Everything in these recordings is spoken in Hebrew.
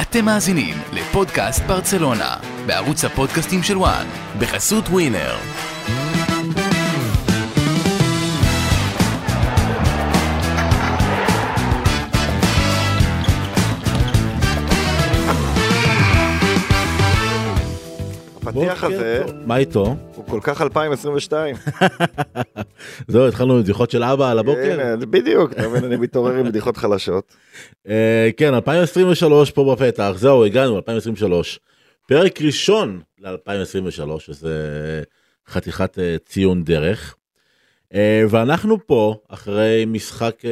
אתם מאזינים לפודקאסט ברצלונה, בערוץ הפודקאסטים של וואן, בחסות ווינר. הפתיח הזה מה איתו? הוא כל כך 2022. זהו, התחלנו עם בדיחות של אבא על הבוקר. בדיוק, אתה מבין, אני מתעורר עם בדיחות חלשות. אה, כן, 2023 פה בפתח, זהו, הגענו, 2023. פרק ראשון ל-2023, שזה חתיכת אה, ציון דרך. אה, ואנחנו פה אחרי משחק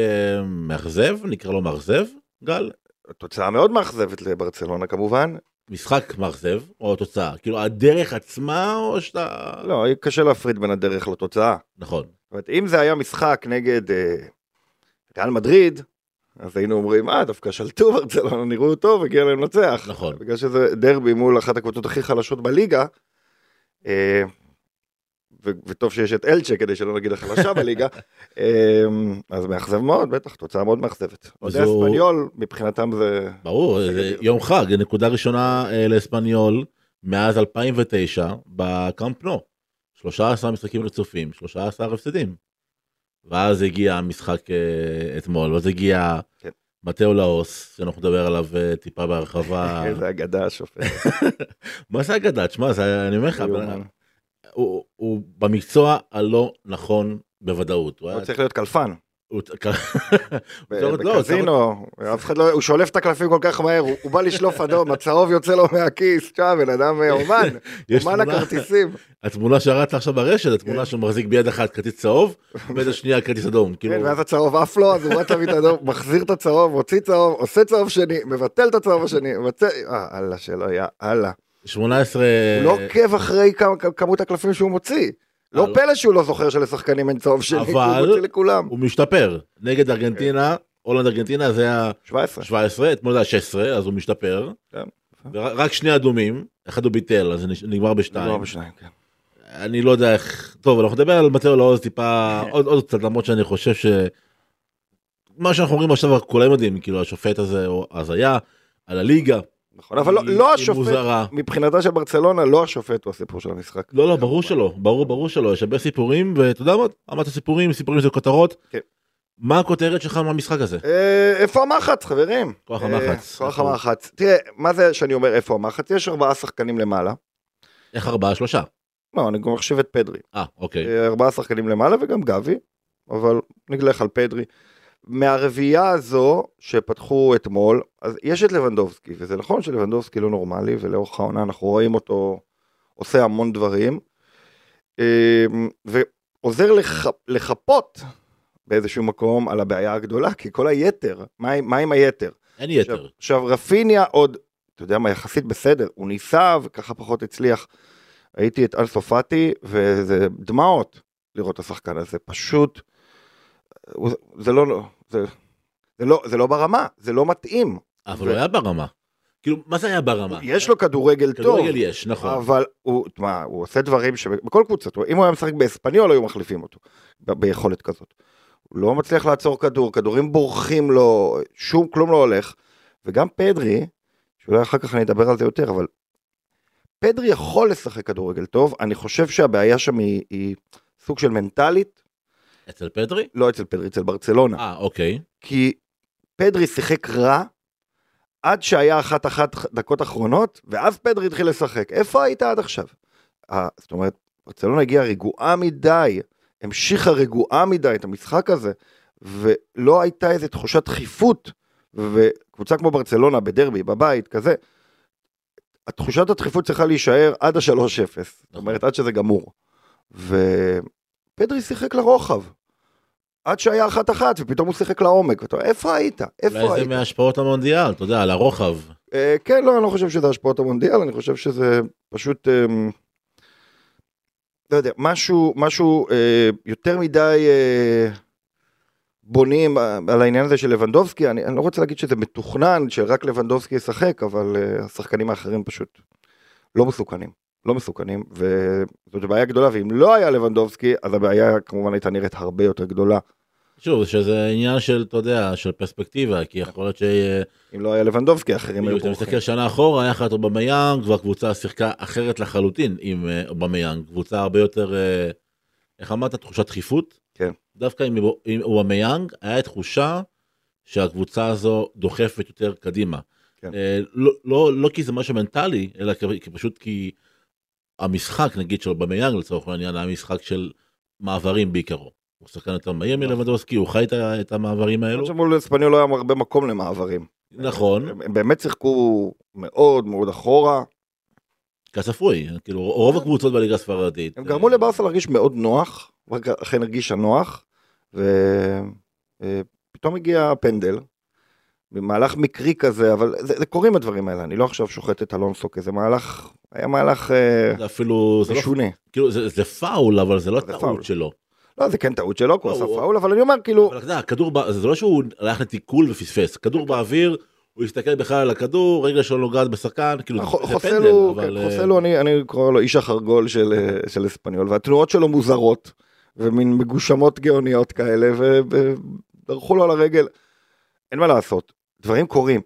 מאכזב, נקרא לו מאכזב, גל? תוצאה מאוד מאכזבת לברצלונה כמובן. משחק מאכזב, או תוצאה? כאילו הדרך עצמה, או שאתה... לא, קשה להפריד בין הדרך לתוצאה. נכון. זאת אומרת, אם זה היה משחק נגד אה, ריאל מדריד, אז היינו אומרים, אה, דווקא שלטו ברצלונה, נראו טוב, הגיע להם לנצח. נכון. בגלל שזה דרבי מול אחת הקבוצות הכי חלשות בליגה. אה, ו- וטוב שיש את אלצ'ה כדי שלא נגיד החלשה בליגה, אה, אז מאכזב מאוד, בטח, תוצאה מאוד מאכזבת. אוהדי זו- אספניול, מבחינתם זה... ברור, זה יום חג, נקודה ראשונה אה, לאספניול מאז 2009 בקאמפ נו. 13 משחקים רצופים, 13 הפסדים. ואז הגיע המשחק אה, אתמול, ואז הגיע כן. מתאו לאוס, שאנחנו נדבר עליו אה, טיפה בהרחבה. איזה אגדה השופט. מה זה אגדה? תשמע, זה- אני אומר לך, הוא הוא במקצוע הלא נכון בוודאות. הוא הוא היה- צריך להיות קלפן. לא, בקזינו, אף אחד לא, הוא שולף את הקלפים כל כך מהר, הוא- בא לשלוף אדום, הצהוב יוצא לו מהכיס, תשמע, בן אדם אה, אומן, אומן הכרטיסים. התמונה שרצת עכשיו ברשת. התמונה שהוא מחזיק ביד אחת כרטיס צהוב, וביד השנייה כרטיס אדום. כאילו, כן, ואז הצהוב עף לו, אז הוא רץ להביא את האדום, מחזיר את הצהוב, מוציא צהוב, עושה צהוב שני, מבטל את הצהוב השני, מבטל, אה, אללה שלא, יא אללה. 18... הוא לא עוקב אחרי כמות הקלפים שהוא מוציא. לא פלא שהוא לא זוכר שלשחקנים אין צהוב שני, הוא מוציא לכולם. הוא משתפר. נגד ארגנטינה, הולנד ארגנטינה זה היה 17. 17, אתמול זה היה 16, אז הוא משתפר. כן. ורק שני אדומים, אחד הוא ביטל, אז זה נגמר בשתיים. בשניים, כן. אני לא יודע איך... טוב, אנחנו נדבר על מתאו לעוז טיפה עוד עוד קצת, למרות שאני חושב ש... מה שאנחנו אומרים עכשיו כולם יודעים, כאילו השופט הזה הוא הזיה, על הליגה. נכון, אבל לא- היא- לא השופט, מוזרה. מבחינתה של ברצלונה, לא השופט הוא הסיפור של המשחק. לא, לא, ברור שלא, ברור, ברור שלא, יש הרבה סיפורים, ואתה יודע מה, אמרת סיפורים, סיפורים זה כותרות. כן. מה הכותרת שלך מהמשחק הזה? אה, איפה המחץ, חברים? כוח אה, המחץ. כוח איפה? המחץ. תראה, מה זה שאני אומר איפה המחץ? יש ארבעה שחקנים למעלה. איך ארבעה שלושה? לא, אני גם מחשיב את פדרי. אה, אוקיי. אה, ארבעה שחקנים למעלה וגם גבי, אבל נגלח על פדרי. מהרביעייה הזו שפתחו אתמול, אז יש את לבנדובסקי, וזה נכון שלבנדובסקי לא נורמלי, ולאורך העונה אנחנו רואים אותו עושה המון דברים, אה, ועוזר לח, לחפות באיזשהו מקום על הבעיה הגדולה, כי כל היתר, מה, מה עם היתר? אין עכשיו, יתר. עכשיו רפיניה עוד, אתה יודע מה, יחסית בסדר, הוא ניסה וככה פחות הצליח. ראיתי את אנסופטי וזה דמעות לראות את השחקן הזה, פשוט, זה לא, זה, זה לא, זה לא ברמה, זה לא מתאים. אבל הוא היה ברמה. כאילו, מה זה היה ברמה? יש לו כדורגל טוב, כדורגל יש, נכון. אבל הוא, תשמע, הוא עושה דברים שבכל קבוצה, אם הוא היה משחק באספניול היו מחליפים אותו, ב- ביכולת כזאת. הוא לא מצליח לעצור כדור, כדורים בורחים לו, שום, כלום לא הולך. וגם פדרי, שאולי אחר כך אני אדבר על זה יותר, אבל פדרי יכול לשחק כדורגל טוב, אני חושב שהבעיה שם היא, היא סוג של מנטלית, אצל פדרי? לא אצל פדרי, אצל ברצלונה. אה, אוקיי. כי פדרי שיחק רע עד שהיה אחת אחת דקות אחרונות, ואז פדרי התחיל לשחק. איפה היית עד עכשיו? אה, זאת אומרת, ברצלונה הגיעה רגועה מדי, המשיכה רגועה מדי את המשחק הזה, ולא הייתה איזו תחושת דחיפות, וקבוצה כמו ברצלונה בדרבי, בבית, כזה, התחושת הדחיפות צריכה להישאר עד ה-3-0, זאת אומרת, עד שזה גמור. ופדרי שיחק לרוחב. עד שהיה אחת אחת ופתאום הוא שיחק לעומק. ואתה אומר, איפה היית? איפה אולי זה היית? מהשפעות המונדיאל, אתה יודע, על הרוחב. אה, כן, לא, אני לא חושב שזה השפעות המונדיאל, אני חושב שזה פשוט, אה, לא יודע, משהו, משהו אה, יותר מדי אה, בונים אה, על העניין הזה של לבנדובסקי, אני, אני לא רוצה להגיד שזה מתוכנן, שרק לבנדובסקי ישחק, אבל אה, השחקנים האחרים פשוט לא מסוכנים. לא מסוכנים, וזאת בעיה גדולה, ואם לא היה לבנדובסקי, אז הבעיה כמובן הייתה נראית הרבה יותר גדולה. שוב, שזה עניין של, אתה יודע, של פרספקטיבה, כי יכול להיות ש... אם לא היה לבנדובסקי, אחרים היו אם אתה. מסתכל שנה אחורה, היה לך את אובמיאנג, והקבוצה שיחקה אחרת לחלוטין עם אה, אובמיאנג, קבוצה הרבה יותר, אה, איך אמרת, תחושת דחיפות? כן. דווקא עם, עם אובמיאנג היה תחושה שהקבוצה הזו דוחפת יותר קדימה. כן. אה, לא, לא, לא כי זה משהו מנטלי, אלא כי, כי פשוט כי המשחק, נגיד, של אובמיאנג לצורך העניין, היה משחק של מעברים בעיקרו. הוא שחקן יותר מהיר מלבנדובסקי, הוא חי את, המעברים האלו. שמול אספניול לא היה הרבה מקום למעברים. נכון, הם הם באמת שיחקו מאוד מאוד אחורה. כצפוי, כאילו רוב הקבוצות בליגה הספרדית. הם גרמו לברסה להרגיש מאוד נוח, רק אכן הרגישה נוח, ופתאום הגיע הפנדל, במהלך מקרי כזה, אבל זה, זה קורים הדברים האלה, אני לא עכשיו שוחט את אלונסו, כי זה מהלך, היה מהלך אה, זה אפילו, זה לא, משונה. כאילו זה, זה פאול, אבל זה לא זה טעות פאול. שלו. לא, זה כן טעות שלו, כי הוא לא, עשה הוא- פאול, אבל אני אומר, כאילו, אבל אתה יודע, הכדור, זה לא שהוא הלך לתיקול ופספס, כדור באוויר, הוא הסתכל בכלל על הכדור, רגע שלו נוגעת בשחקן, כאילו זה- זה פנדל, כן, אבל... אה, חוסלו, אני קורא לו איש החרגול של אה, של אספניול, והתנועות שלו מוזרות, ומין מגושמות גאוניות כאלה, ודרכו לו על הרגל. אין מה לעשות, דברים קורים.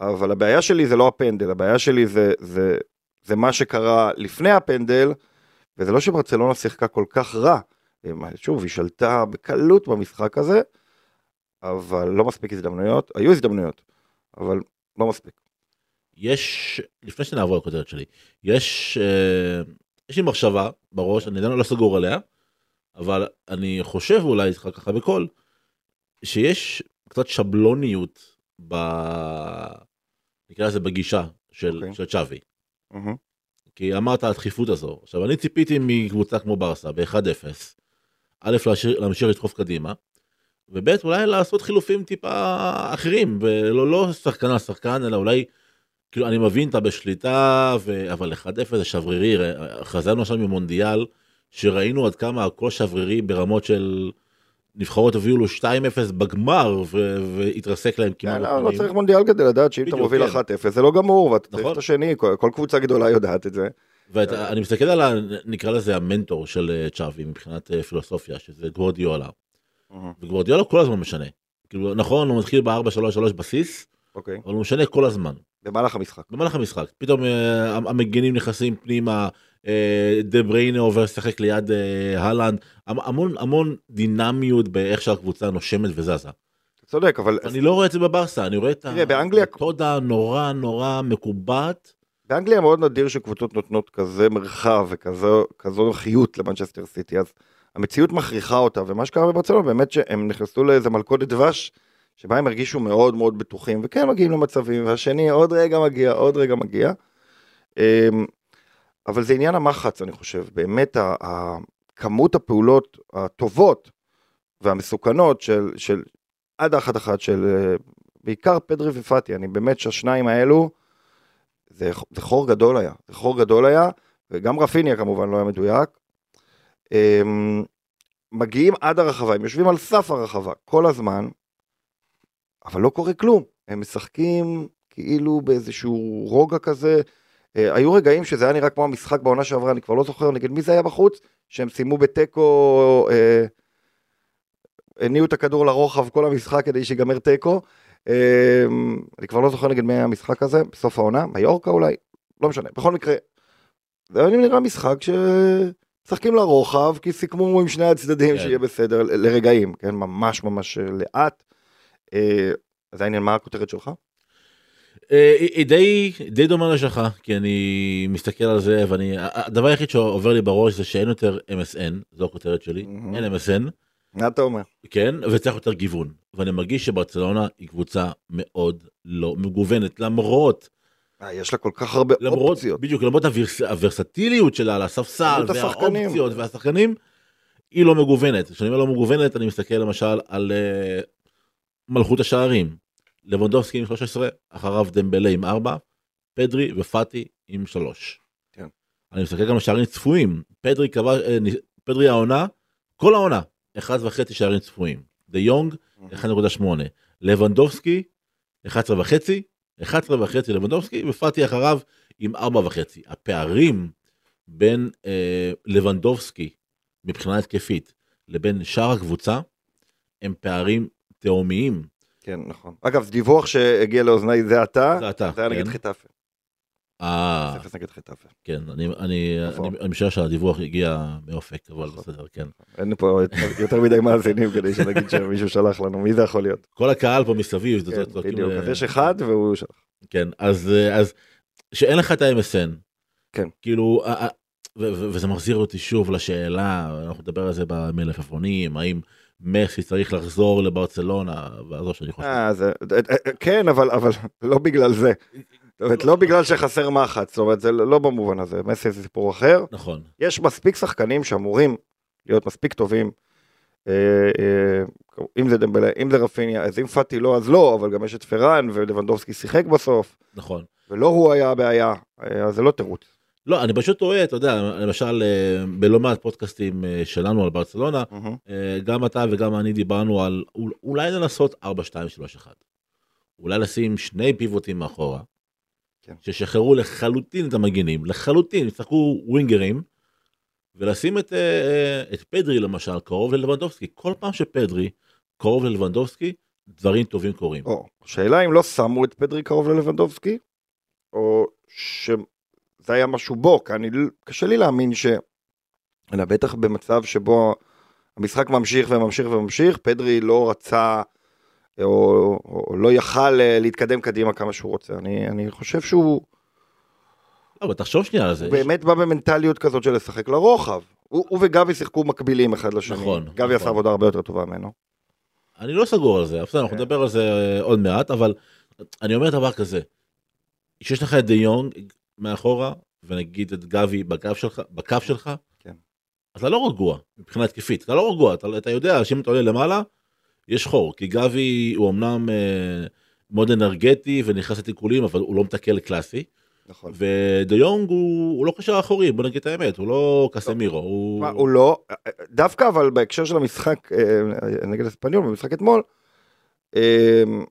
אבל הבעיה שלי זה לא הפנדל, הבעיה שלי זה, זה, זה מה שקרה לפני הפנדל, וזה לא שברצלונה שיחקה כל כך רע. שוב, היא שלטה בקלות במשחק הזה, אבל לא מספיק הזדמנויות, היו הזדמנויות, אבל לא מספיק. יש, לפני שנעבור לכותרת שלי, יש, אה, יש לי מחשבה בראש, אני עדיין לא סגור עליה, אבל אני חושב אולי איתך ככה בקול, שיש קצת שבלוניות ב... נקרא לזה בגישה של, אוקיי. של צ'אבי. כי אמרת הדחיפות הזו. עכשיו אני ציפיתי מקבוצה כמו ברסה ב-1-0, א' להמשיך לדחוף קדימה, וב' אולי לעשות חילופים טיפה אחרים, ולא לא שחקן על שחקן, אלא אולי, כאילו אני מבין אתה בשליטה, ו... אבל 1-0 זה שברירי, חזרנו עכשיו ממונדיאל, שראינו עד כמה הכל שברירי ברמות של נבחרות הביאו לו 2-0 בגמר. והתרסק להם כמעט. לא, לא. צריך מונדיאל כדי לדעת שאם אתה מוביל כן. 1-0 זה לא גמור ואתה צריך נכון. את השני, כל קבוצה גדולה יודעת את זה. ואני מסתכל על, נקרא לזה המנטור של אה, צ'אבי מבחינת אה, פילוסופיה, שזה גוורדיולה. וגוורדיולה כל הזמן משנה. כאילו, נכון, הוא מתחיל ב-4-3-3 בסיס, אוקיי, אבל הוא משנה כל הזמן. במהלך המשחק. במהלך המשחק. פתאום אה, המגנים נכנסים פנימה, דה בריינה עובר לשחק ליד אה, הלנד, המ- המון המון דינמיות באיך שהקבוצה נושמת וזזה. צודק, אבל אני לא רואה את זה בברסה, אני רואה את המתודה נורא נורא מקובעת. באנגליה מאוד נדיר שקבוצות נותנות כזה מרחב וכזו כזו חיות למנצ'סטר סיטי, אז המציאות מכריחה אותה, ומה שקרה בברצלונה באמת שהם נכנסו לאיזה מלכודת דבש, שבה הם הרגישו מאוד מאוד בטוחים, וכן מגיעים למצבים, והשני עוד רגע מגיע, עוד רגע מגיע. אבל זה עניין המחץ, אני חושב, באמת כמות הפעולות הטובות והמסוכנות של, של עד האחת אחת של אה, בעיקר פדרי ופאטי, אני באמת שהשניים האלו, זה, זה חור גדול היה, זה חור גדול היה, וגם רפיניה כמובן לא היה מדויק. אמ, מגיעים עד הרחבה, הם יושבים על סף הרחבה כל הזמן, אבל לא קורה כלום. הם משחקים כאילו באיזשהו רוגע כזה. אה, היו רגעים שזה היה נראה כמו המשחק בעונה שעברה, אני כבר לא זוכר נגד מי זה היה בחוץ, שהם סיימו בתיקו, אה, הניעו את הכדור לרוחב כל המשחק כדי שיגמר תיקו. אה, אני כבר לא זוכר נגד מי היה המשחק הזה, בסוף העונה, מיורקה אולי, לא משנה. בכל מקרה, זה היה נראה משחק ש... משחקים לרוחב, כי סיכמו עם שני הצדדים כן. שיהיה בסדר ל- לרגעים, כן, ממש ממש לאט. אה, אז העניין, מה הכותרת שלך? אה, היא די די דומה לשלך כי אני מסתכל על זה ואני הדבר היחיד שעובר לי בראש זה שאין יותר MSN זו הכותרת שלי מהמם. אין MSN מה אתה אומר? כן וצריך יותר גיוון ואני מרגיש שברצלונה היא קבוצה מאוד לא מגוונת למרות אה, יש לה כל כך הרבה למרות אופציות. בדיוק למרות הוורס, הוורסטיליות שלה על הספסל. והאופציות והשחקנים היא לא מגוונת כשאני אומר לא מגוונת אני מסתכל למשל על אה, מלכות השערים לבונדובסקי עם 13 אחריו דמבלה עם 4 פדרי ופאטי עם 3. כן. אני מסתכל גם על שערים צפויים פדרי קבע אה, פדרי העונה כל העונה 1.5 שערים צפויים דה יונג 1.8 לבנדובסקי 11 וחצי 11 וחצי לבנדובסקי ופאטי אחריו עם 4 וחצי הפערים בין אה, לבנדובסקי מבחינה התקפית לבין שאר הקבוצה הם פערים תהומיים. כן, נכון. אגב, דיווח שהגיע לאוזניי זה אתה, זה אתה, זה היה נגד כן. חטאפה. אה, אפס נגד חטאפה. כן, אני, אני, נכון. אני, משער שהדיווח הגיע מאופק, אבל נכון. בסדר, כן. אין פה יותר מדי מאזינים כדי שנגיד שמישהו שלח לנו, מי זה יכול להיות? כל הקהל פה מסביב, זה כן, בדיוק, אה, אז יש אחד והוא שלח. כן, אז, אה, אז שאין לך את ה-MSN, כן. כאילו, אה, אה, וזה מחזיר אותי שוב לשאלה, אנחנו נדבר על זה במלפפונים, האם מסי צריך לחזור לברצלונה, ועזוב שאני חושב. אה, אה, אה, כן, אבל, לא בגלל זה. זאת אומרת, לא בגלל שחסר מחץ, זאת אומרת, זה לא במובן הזה, מסי זה סיפור אחר. נכון, יש מספיק שחקנים שאמורים להיות מספיק טובים. אם זה דמבלה, אם זה רפיניה, אז אם פאטי לא, אז לא, אבל גם יש את פרן, ולבנדובסקי שיחק בסוף, נכון. ולא הוא היה הבעיה, אז זה לא תירוץ. לא, אני פשוט טועה, אתה יודע, למשל אה, בלא מעט פודקאסטים אה, שלנו על ברצלונה, מהמם. אה, גם אתה וגם אני דיברנו על אול- אולי לנסות 4, 2, 3, 1. אולי לשים שני פיבוטים מאחורה, כן. ששחררו לחלוטין את המגינים, לחלוטין, יצטרכו ווינגרים, ולשים את, את פדרי למשל קרוב ללבנדובסקי. כל פעם שפדרי קרוב ללבנדובסקי, דברים טובים קורים. או, השאלה אם לא שמו את פדרי קרוב ללבנדובסקי, או שזה היה משהו בו, כי אני, קשה לי להאמין ש... אלא בטח במצב שבו המשחק ממשיך וממשיך וממשיך, פדרי לא רצה, או, או, או לא יכל אה, להתקדם קדימה כמה שהוא רוצה. אני, אני חושב שהוא לא, אבל תחשוב שנייה על זה. הוא באמת בא במנטליות כזאת של לשחק לרוחב. הוא, הוא וגבי שיחקו מקבילים אחד לשני. נכון, גבי נכון. עשה עבודה הרבה יותר טובה ממנו. אני לא סגור על זה, בסדר, אנחנו כן. נדבר על זה אה, עוד מעט, אבל אני אומר דבר כזה, שיש לך את דה יונג מאחורה, ונגיד את גבי בקו שלך, בקו שלך, כן. אתה לא רגוע מבחינה התקפית, אתה לא רגוע, אתה, אתה יודע שאם אתה עולה למעלה, יש חור, כי גבי הוא אמנם אה, מאוד אנרגטי ונכנס לתיקולים, אבל הוא לא מתקל קלאסי, נכון. ודה יונג הוא, הוא לא קשר אחורי, בוא נגיד את האמת, הוא לא קסמירו, הוא... מה, הוא לא, דווקא אבל בהקשר של המשחק אה, נגד אספניול, במשחק אתמול, אה,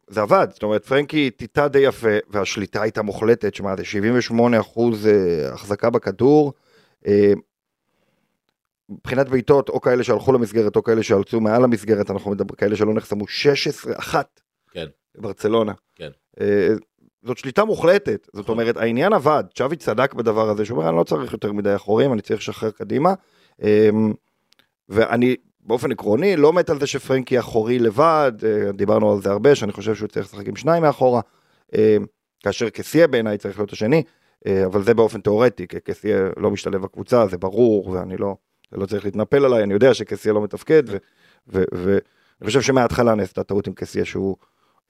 זה עבד, זאת אומרת פרנקי טיטה די יפה, והשליטה הייתה מוחלטת, שמע זה 78 אחוז אה, החזקה בכדור, אה, מבחינת בעיטות, או כאלה שהלכו למסגרת, או כאלה שהלצו מעל המסגרת, אנחנו מדברים כאלה שלא נחסמו 16, אחת, כן. בברצלונה. כן. אה, זאת שליטה מוחלטת, זאת נכון. אומרת העניין עבד, צ'אבי צדק בדבר הזה, שהוא אומר אני לא צריך יותר מדי אחורים, אני צריך לשחרר קדימה. אמ, ואני באופן עקרוני לא מת על זה שפרנקי אחורי לבד, אה, דיברנו על זה הרבה, שאני חושב שהוא צריך לשחק עם שניים מאחורה, אמ, כאשר קסיה בעיניי צריך להיות השני, אה, אבל זה באופן תיאורטי, כי קסיה לא משתלב בקבוצה, זה ברור, ואני לא, לא צריך להתנפל עליי, אני יודע שקסיה לא מתפקד, ואני חושב שמההתחלה נעשתה טעות עם קסיה שהוא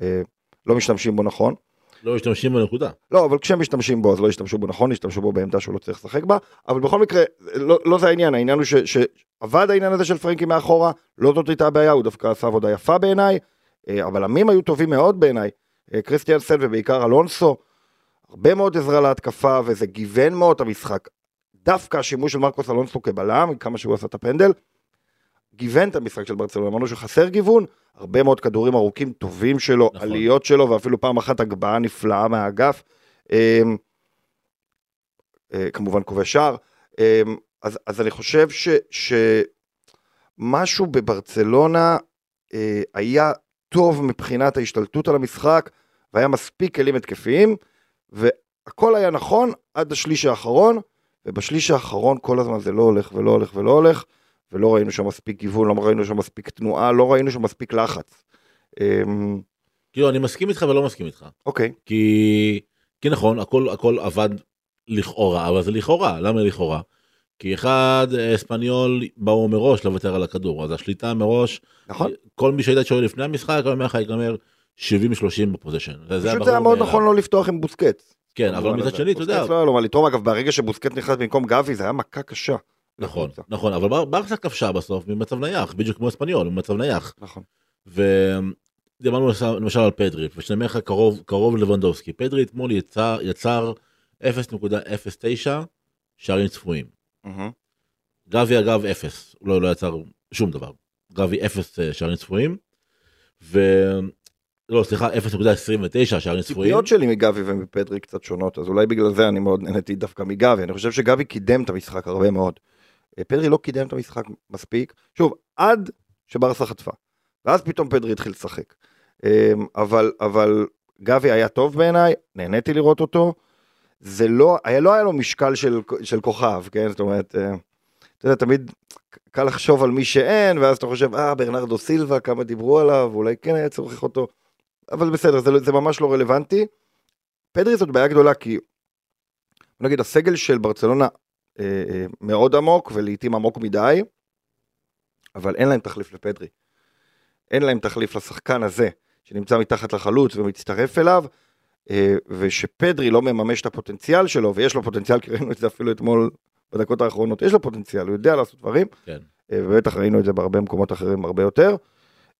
אה, לא משתמשים בו נכון. לא משתמשים בנקודה. לא, אבל כשהם משתמשים בו אז לא ישתמשו בו נכון, ישתמשו בו בעמדה שהוא לא צריך לשחק בה, אבל בכל מקרה, לא, לא זה העניין, העניין הוא שעבד העניין הזה של פרנקי מאחורה, לא זאת הייתה הבעיה, הוא דווקא עשה עבודה יפה בעיניי, אה, הבלמים היו טובים מאוד בעיניי, אה, קריסטיאנסן ובעיקר אלונסו, הרבה מאוד עזרה להתקפה וזה גיוון מאוד המשחק. דווקא השימוש של מרקוס אלונסו כבלם, כמה שהוא עשה את הפנדל, גיוון את המשחק של ברצלונה, אמרנו שחסר גיוון, הרבה מאוד כדורים ארוכים טובים שלו, נכון. עליות שלו, ואפילו פעם אחת הגבהה נפלאה מהאגף. אמ, אה, כמובן כובש שער. אמ, אז, אז אני חושב ש, שמשהו בברצלונה אה, היה טוב מבחינת ההשתלטות על המשחק, והיה מספיק כלים התקפיים, והכל היה נכון עד השליש האחרון, ובשליש האחרון כל הזמן זה לא הולך ולא הולך ולא הולך, ולא ראינו שם מספיק גיוון, לא ראינו שם מספיק תנועה, לא ראינו שם מספיק לחץ. אמ, כאילו, אני מסכים איתך ולא מסכים איתך. אוקיי, כי, כי נכון, הכל, הכל עבד לכאורה, אבל זה לכאורה, למה לכאורה? כי אחד, אספניול באו מראש לוותר על הכדור, אז השליטה מראש, נכון. כל מי שהיית שואל לפני המשחק, היה אומר לך ייגמר 70-30 בפוזיישן. זה פשוט זה היה מאוד. נכון לא לפתוח עם בוסקט. כן, אבל מצד שני, אתה יודע, בוסקט לא היה לו מה לתרום, אגב, ברגע שבוסקט נכנס במקום גבי, זה היה מכה קשה. נכון, לקבוצה. נכון, אבל בר- ברסה כבשה בסוף ממצב נייח, בדיוק כמו אספניול, ממצב נייח. נכון. ודיברנו למשל- על פדרי, ושאני אומר לך קרוב, קרוב ללבנדובסקי. פדרי אתמול יצר, יצר 0.09 שערים צפויים. גבי אגב 0, הוא לא, לא יצר שום דבר. גבי 0 אה, שערים צפויים. ו... לא, סליחה, 0.29 שערים צפויים. הציפיות שלי מגבי ומפדרי קצת שונות, אז אולי בגלל זה אני מאוד נהניתי דווקא מגבי. אני חושב שגבי קידם את המשחק הרבה מאוד. אה, פדרי לא קידם את המשחק מספיק. שוב, עד שברסה חטפה. ואז פתאום פדרי התחיל לשחק. אמ, אבל, אבל גבי היה טוב בעיניי, נהניתי לראות אותו. זה לא, היה, לא היה לו משקל של, של כוכב, כן? זאת אומרת, אה, אתה יודע, תמיד קל לחשוב על מי שאין, ואז אתה חושב, אה, ברנרדו סילבה, כמה דיברו עליו, אולי כן היה צריך אותו. אבל בסדר, זה, זה ממש לא רלוונטי. פדרי זאת בעיה גדולה, כי נגיד הסגל של ברצלונה מאוד עמוק, ולעיתים עמוק מדי, אבל אין להם תחליף לפדרי. אין להם תחליף לשחקן הזה, שנמצא מתחת לחלוץ ומצטרף אליו, אה, ושפדרי לא מממש את הפוטנציאל שלו, ויש לו פוטנציאל, כי ראינו את זה אפילו אתמול בדקות האחרונות, יש לו פוטנציאל, הוא יודע לעשות דברים, כן. אה, ובטח ראינו את זה בהרבה מקומות אחרים הרבה יותר.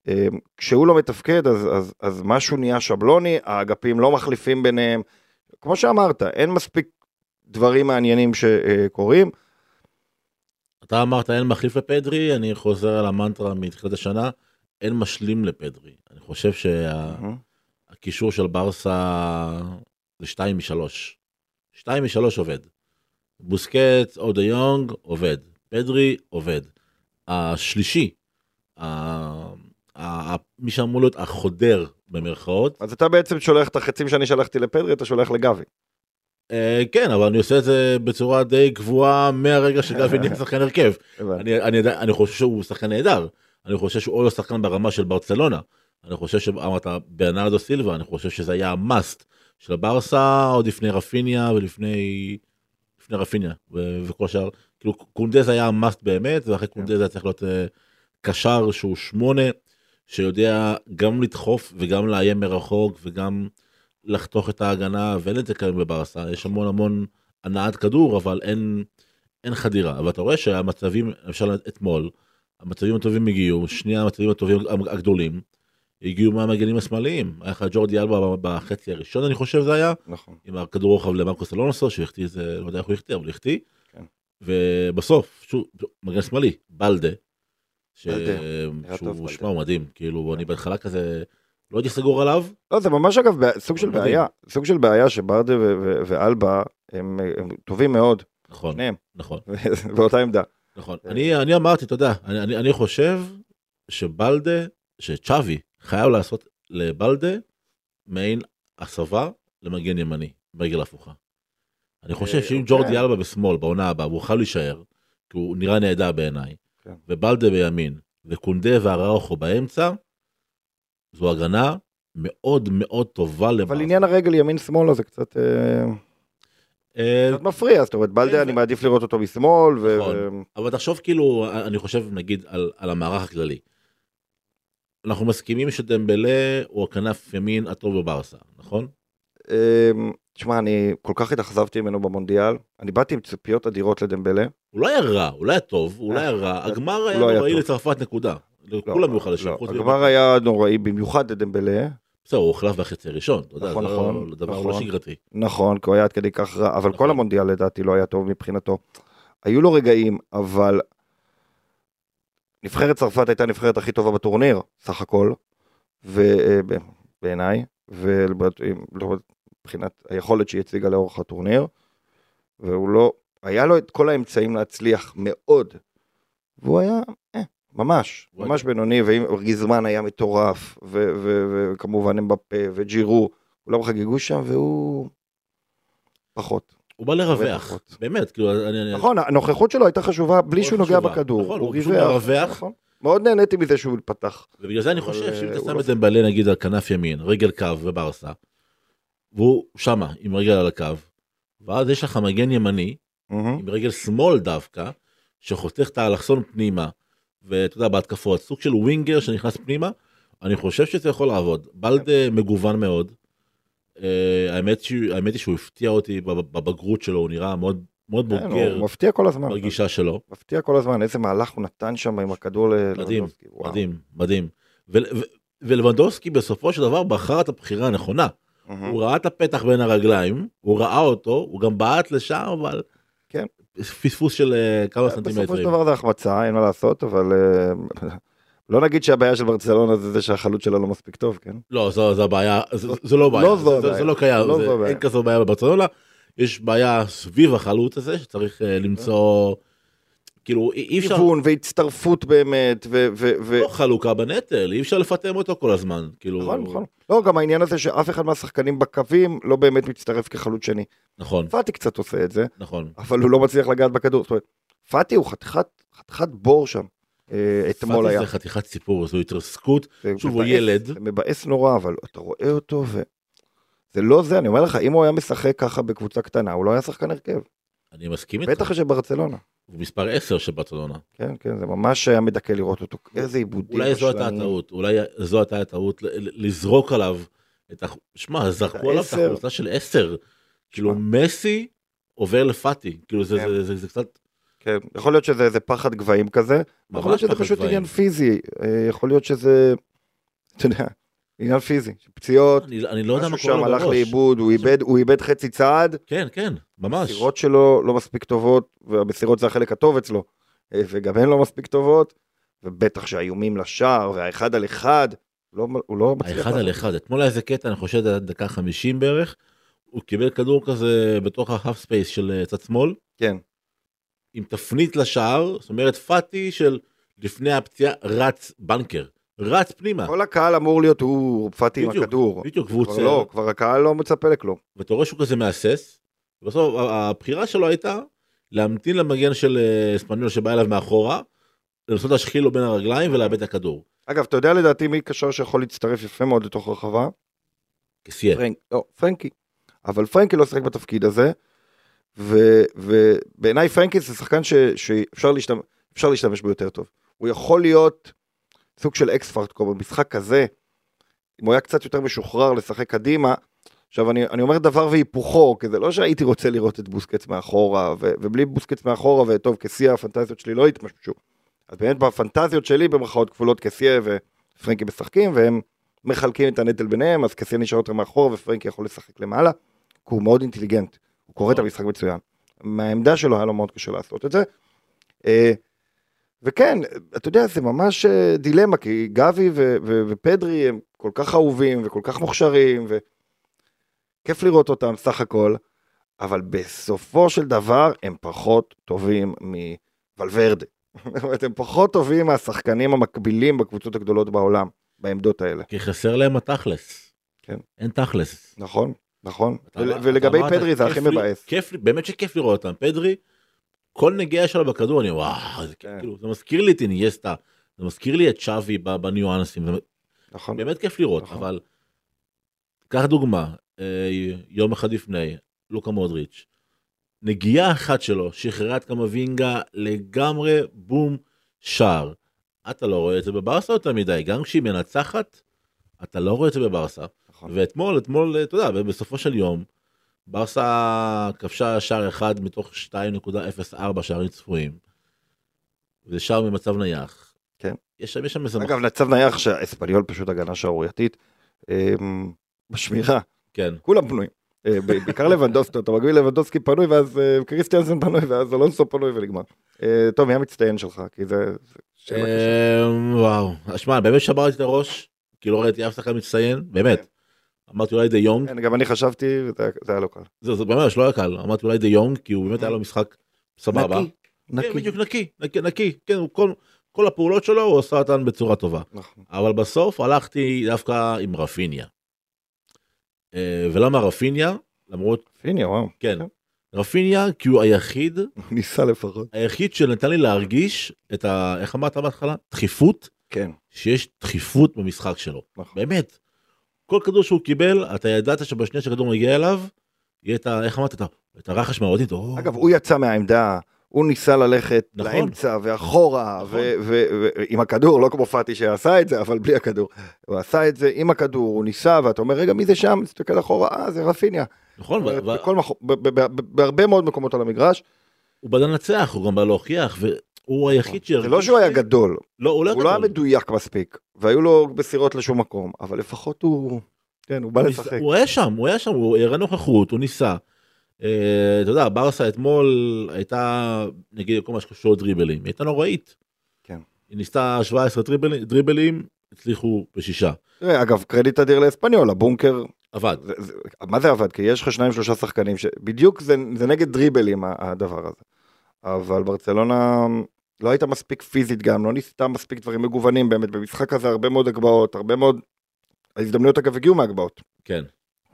אה, כשהוא לא מתפקד, אז, אז, אז משהו נהיה שבלוני, האגפים לא מחליפים ביניהם. כמו שאמרת, אין מספיק דברים מעניינים שקורים. אתה אמרת אין מחליף לפדרי, אני חוזר על המנטרה מתחילת השנה, אין משלים לפדרי. אני חושב שהקישור של ברסה זה 2 מ-3. 2 מ-3 עובד. בוסקט או דה יונג עובד. פדרי עובד. השלישי, מי שאמור להיות החודר במרכאות, אז אתה בעצם שולח את החצים שאני שלחתי לפדרי, אתה שולח לגבי. אה, כן, אבל אני עושה את זה בצורה די קבועה מהרגע שגבי נהיה שחקן הרכב. אני, אני, אני חושב שהוא שחקן נהדר, אני חושב שהוא לא שחקן ברמה של ברצלונה. אני חושב שאמרת ברנרדו סילבה, אני חושב שזה היה המאסט של הברסה עוד לפני רפיניה ולפני לפני רפיניה וכל השאר. כאילו קונדז היה המאסט באמת, ואחרי קונדז היה צריך להיות אה, קשר שהוא שמונה, שיודע גם לדחוף וגם לאיים מרחוק וגם לחתוך את ההגנה, ואין את זה כיום בברסה, יש המון המון הנעת כדור, אבל אין, אין חדירה. אבל אתה רואה שהמצבים, למשל אתמול, המצבים הטובים הגיעו, שני המצבים הטובים הגדולים, הגיעו מהמגנים השמאליים. היה לך ג'ורדי אלבה בחצי הראשון, אני חושב זה היה, נכון. עם הכדור רוחב למרקוס אלונסו, שהחטיא את זה, לא יודע איך הוא החטיא, אבל החטיא. כן. ובסוף, שוב, מגן שמאלי, בלדה, ש... בלדה, שהוא. שמע, הוא מדהים, כאילו, אני בהתחלה כזה, לא הייתי סגור עליו, לא, זה ממש אגב סוג של מדהים. בעיה, סוג של בעיה שברדה ו- ו- ואלבה הם הם טובים מאוד, נכון, שניהם, נכון. באותה עמדה. נכון. אני, אני אמרתי, אתה יודע, אני, אני, אני חושב שבלדה, שצ'אבי חייב לעשות לבלדה מעין הסבה למגן ימני, ברגל הפוכה. אני חושב אה, שאם אוקיי. ג'ורדי אלבה בשמאל בעונה הבאה, והוא חייב להישאר, כי הוא נראה נהדר בעיניי, כן. ובלדה בימין, וקונדה והראוכו באמצע, זו הגנה מאוד מאוד טובה לברסה. אבל עניין הרגל ימין-שמאלה זה קצת אה, אה, קצת מפריע, זאת אומרת בלדה כן, אני מעדיף לראות אותו משמאל, נכון. אבל תחשוב כאילו, אני חושב נגיד על, המערך הכללי. אנחנו מסכימים שדמבלה הוא הכנף ימין הטוב בברסה, נכון? תשמע, אני כל כך התאכזבתי ממנו במונדיאל, אני באתי עם ציפיות אדירות לדמבלה. הוא לא היה רע, הוא לא היה טוב, הוא לא היה רע, הגמר היה לא היה נוראי. לצרפת נקודה. לא, לכולם היו חלשים. לא, הגמר היה נוראי במיוחד לדמבלה, בסדר, הוא הוחלף בחצי הראשון, אתה יודע, נכון, זה נכון, לא- דבר לא נכון. שגרתי. נכון, כי הוא היה עד כדי כך רע, אבל. כל המונדיאל לדעתי לא היה טוב מבחינתו. היו לו רגעים, אבל נבחרת צרפת הייתה הנבחרת הכי טובה בטורניר, סך הכל, ובעיניי, ומבחינת היכולת שהיא הציגה לאורך הטורניר, והוא לא, היה לו את כל האמצעים להצליח מאוד, והוא היה, אה, ממש, ממש בינוני, וגיזמן היה מטורף, וכמובן אמבפה וג'ירו, כולם חגגו שם, והוא פחות. הוא בא לרווח. באמת, כאילו, אני... נכון, הנוכחות שלו הייתה חשובה בלי שהוא נוגע. בכדור. נכון, הוא פשוט. מרווח. נכון. מאוד נהניתי מזה שהוא פתח. ובגלל זה אני חושב שאם אה, אתה שם לא- את דמבלה נגיד על כנף ימין, רגל קו בברסה, והוא שמה עם רגל על הקו, ואז יש לך מגן ימני. עם רגל שמאל דווקא, שחותך את האלכסון פנימה, ואתה יודע, בהתקפות, סוג של ווינגר שנכנס פנימה, אני חושב שזה יכול לעבוד. בלדה מגוון מאוד. אה, האמת, שהוא- האמת היא שהוא הפתיע אותי בב- בבגרות שלו, הוא נראה מאוד, מאוד כן, בוגר הוא מפתיע כל הזמן. בגישה שלו. מפתיע כל הזמן, איזה מהלך הוא נתן שם עם הכדור ללבנדובסקי. מדהים, מדהים. ו- ו- ולבנדובסקי בסופו של דבר בחר את הבחירה הנכונה. הוא ראה את הפתח בין הרגליים, הוא ראה אותו, הוא גם בעט לשם, אבל... כן. פספוס של אה, כמה בסופו של סנטימטרים. דבר זה החמצה, אין מה לעשות, אבל אה, לא נגיד שהבעיה של ברצלונה זה זה שהחלוץ שלה לא מספיק טוב, כן? לא, זו, זו הבעיה, זו, זו לא בעיה, לא זו זה, הבעיה. זה לא קיים, לא זה. אין כזו בעיה בברצלונה, יש בעיה סביב החלוץ הזה, שצריך uh, למצוא, כאילו אי אפשר, כיוון והצטרפות באמת, ו... ו, ו... לא חלוקה בנטל, אי אפשר לפטם אותו כל הזמן, כאילו, נכון, נכון. לא, גם העניין הזה שאף אחד מהשחקנים בקווים לא באמת מצטרף כחלוץ שני. נכון, פאטי קצת עושה את זה, נכון, אבל הוא לא מצליח לגעת בכדור. זאת אומרת, פאטי הוא חתיכת, חתיכת בור שם. אה, אתמול פאטי היה. זה חתיכת סיפור, זו התרסקות, שוב, הוא ילד. זה מבאס נורא, אבל אתה רואה אותו ו... זה לא זה, אני אומר לך, אם הוא היה משחק ככה בקבוצה קטנה, הוא לא היה שחקן הרכב. אני מסכים איתך, בטח שברצלונה. הוא מספר 10 של ברצלונה. כן, כן, זה ממש היה מדכא לראות אותו. איזה עיבודים. אולי זו הייתה. הטעות, אולי זו הייתה הטעות לזרוק עליו את ה... שמע, זרקו עליו את. החולצה של 10. כאילו מסי עובר לפאטי, כאילו זה- כן. זה- קצת... כן, יכול להיות שזה איזה פחד גבהים כזה, יכול להיות שזה פשוט. עניין פיזי, אה, יכול להיות שזה, אתה יודע, עניין פיזי, פציעות, אני אני לא יודע מה משהו שם הלך. לאיבוד, הוא איבד, הוא איבד חצי צעד, כן, כן, ממש. המסירות שלו לא מספיק טובות, והמסירות זה החלק הטוב אצלו, אה, וגם הן לא מספיק טובות, ובטח שהאיומים לשער, והאחד על אחד, לא, הוא לא מצליח. האחד על אחד, אתמול היה איזה קטע, אני חושב, עד דקה 50 בערך, הוא קיבל כדור כזה בתוך ה half space של אה, צד שמאל, כן, עם תפנית לשער, זאת אומרת פאטי של לפני הפציעה רץ בנקר, רץ פנימה. כל הקהל אמור להיות, הוא פאטי עם הכדור. בדיוק, והוא כבר. לא, כבר הקהל לא מצפה לכלום. ואתה רואה שהוא כזה מהסס, ובסוף ה- הבחירה שלו הייתה להמתין למגן של אה, אספניול שבא אליו מאחורה, לנסות להשחיל לו בין הרגליים ולאבד את הכדור. אגב, אתה יודע לדעתי מי קשר שיכול להצטרף יפה מאוד לתוך הרחבה? כסייה. פרנק, לא, פרנקי. אבל פרנקי לא שיחק בתפקיד הזה, ו- ובעיניי פרנקי זה שחקן ש- שאפשר להשתמש, להשתמש בו יותר טוב. הוא יכול להיות סוג של אקס פרטקו במשחק כזה, אם הוא היה קצת יותר משוחרר לשחק קדימה, עכשיו אני, אני אומר דבר והיפוכו, כי זה לא שהייתי רוצה לראות את בוסקץ מאחורה, ו- ובלי בוסקץ מאחורה, וטוב, כסיה הפנטזיות שלי לא התמששו. אז באמת בפנטזיות שלי, במרכאות כפולות, כסיה ופרנקי משחקים, והם מחלקים את הנטל ביניהם, אז קסיה נשאר יותר מאחור ופרנקי יכול לשחק למעלה, כי הוא מאוד אינטליגנט, הוא קורא את המשחק מצוין. מהעמדה שלו היה לו מאוד קשה לעשות את זה. אה, וכן, אתה יודע, זה ממש אה, דילמה, כי גבי ו- ו- ופדרי הם כל כך אהובים וכל כך מוכשרים, וכיף לראות אותם סך הכל, אבל בסופו של דבר הם פחות טובים מוולברדה. זאת אומרת, הם פחות טובים מהשחקנים המקבילים בקבוצות הגדולות בעולם, בעמדות האלה. כי חסר להם התכלס. כן. אין תכלס. נכון, נכון. ול- ולגבי פדרי זה כיף הכי מבאס. כיף באמת שכיף לראות אותם. פדרי, כל נגיעה שלו בכדור, אני וואו, זה כן. כאילו, זה מזכיר לי את אינייסטה, זה מזכיר לי את שווי בניואנסים, נכון. באמת כיף לראות, נכון. אבל קח דוגמה, יום אחד לפני, לוקה מודריץ', נגיעה אחת שלו שחררה את קמבינגה לגמרי בום שער. אתה לא רואה את זה בברסה יותר מדי, גם כשהיא מנצחת, אתה לא רואה את זה בברסה. נכון. ואתמול, אתמול, אתה יודע, בסופו של יום, ברסה כבשה שער אחד מתוך 2.04 שערים צפויים. זה שער ממצב נייח. כן. יש שם, יש שם איזה... אגב, נצב נייח שהאספניול פשוט הגנה שערורייתית. אמ, בשמירה, כן. כולם פנויים. אה, בעיקר לבנדוסקי, אתה מגביל לבנדוסקי פנוי, ואז אה, קריסטיאנסן פנוי, ואז אלונסו פנוי ונגמר. אה, טוב, מי המצטיין שלך? כי זה... זה וואו, שמע, באמת שברתי את הראש, כי לא ראיתי אף שחקן מצטיין, באמת. אמרתי אולי דה יונג, כן, גם אני חשבתי, זה היה לא קל. זה זה ממש לא היה קל, אמרתי אולי דה יונג, כי הוא באמת היה לו משחק סבבה. נקי, כן, נקי. בדיוק נקי, נקי, נקי, כן, כל הפעולות שלו הוא עשה אותן בצורה טובה. נכון. אבל בסוף הלכתי דווקא עם רפיניה. אה, ולמה רפיניה? למרות, פיניה, וואו. כן, רפיניה כי הוא היחיד, ניסה לפחות. היחיד שנתן לי להרגיש את ה... איך אמרת בהתחלה? דחיפות, כן, שיש דחיפות במשחק שלו. נכון. באמת. כל כדור שהוא קיבל, אתה ידעת שבשנייה שהכדור מגיע אליו, יהיה את ה... איך אמרת? את הרחש מהאוהדים. או, אגב, הוא יצא מהעמדה, הוא ניסה ללכת נכון. לאמצע ואחורה, נכון. ו- ו- ו- עם הכדור, לא כמו פאטי שעשה את זה, אבל בלי הכדור. הוא עשה את זה עם הכדור, הוא ניסה, ואתה אומר, רגע, מי זה שם? תסתכל אחורה, אה, זה רפיניה. נכון, בכל ב- בהרבה מאוד מקומות על המגרש, בא לנצח, הוא גם בא להוכיח, והוא היחיד זה לא שהוא היה גדול, לא, הוא לא הוא לא היה. מדויק מספיק, והיו לו מסירות לשום מקום, אבל לפחות הוא, כן, הוא בא הוא לשחק. הוא היה שם, הוא היה שם, הוא הראה נוכחות, הוא ניסה. אה, אתה יודע, ברסה אתמול הייתה, נגיד, כל מה שקשור לדריבלים, היא הייתה נוראית. כן. היא ניסתה 17 דריבלים, דריבלים, הצליחו בשישה. תראה, אגב, קרדיט אדיר לאספניול, הבונקר, עבד. זה, זה, מה זה עבד? כי יש לך שניים שלושה שחקנים שבדיוק זה, זה נגד דריבלים הדבר הזה. אבל ברצלונה לא הייתה מספיק פיזית גם, לא ניסתה מספיק דברים מגוונים באמת, במשחק הזה הרבה מאוד הגבהות, הרבה מאוד... ההזדמנויות אגב הגיעו מהגבהות, כן,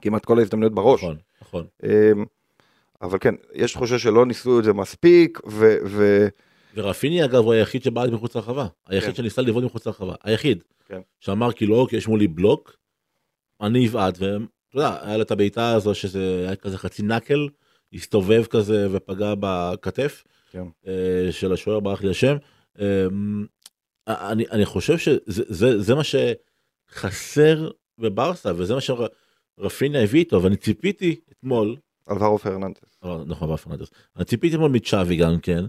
כמעט כל ההזדמנויות בראש. נכון, נכון. אבל כן, יש תחושה שלא ניסו את זה מספיק, ו... ו... ורפיני אגב הוא היחיד שבעט מחוץ לרחבה, היחיד כן. שניסה לבעוט מחוץ לרחבה, היחיד. כן. שאמר כאילו אוקיי יש מולי בלוק, אני אבעט, ואתה יודע, היה לה את הבעיטה הזו שזה היה כזה חצי נקל, הסתובב כזה ופגע בכתף כן. אה, של השוער ברח לי השם. אה, אני, אני חושב שזה זה, זה מה שחסר בברסה וזה מה שרפיניה הביא איתו ואני ציפיתי אתמול אלברו פרננדס. אבל נכון בפרננדס. אני ציפיתי אתמול מצ'אבי גם כן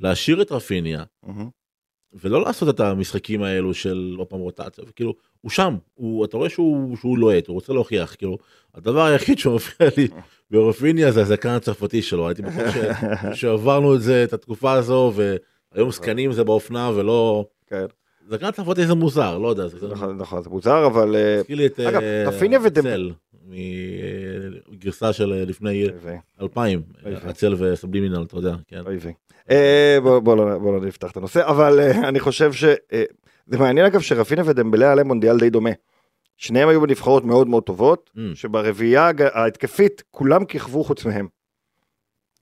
להשאיר את רפיניה. ולא לעשות את המשחקים האלו של עוד פעם רוטציה כאילו הוא שם הוא אתה רואה שהוא שהוא לוהט הוא רוצה להוכיח כאילו הדבר היחיד שמופיע לי ברפיניה זה הזקן הצרפתי שלו הייתי בטוח ש- שעברנו את זה את התקופה הזו והיום זקנים זה באופנה ולא כן, זקן צרפתי זה מוזר לא יודע נכון, נכון, זה מוזר, אבל... אה, אגב, אה, רפיניה ודמ- צל מגרסה של אה, לפני אוי ויי, 2000 אוי ויי. הצל וסבלימינל אתה יודע כן. אה, בוא לא בוא לא נפתח את הנושא, אבל אה, אני חושב ש... זה מעניין אגב שרפינה ודמבלה היה להם מונדיאל די דומה. שניהם היו בנבחרות מאוד מאוד טובות, Mm, שברביעייה ההתקפית כולם כיכבו חוץ מהם.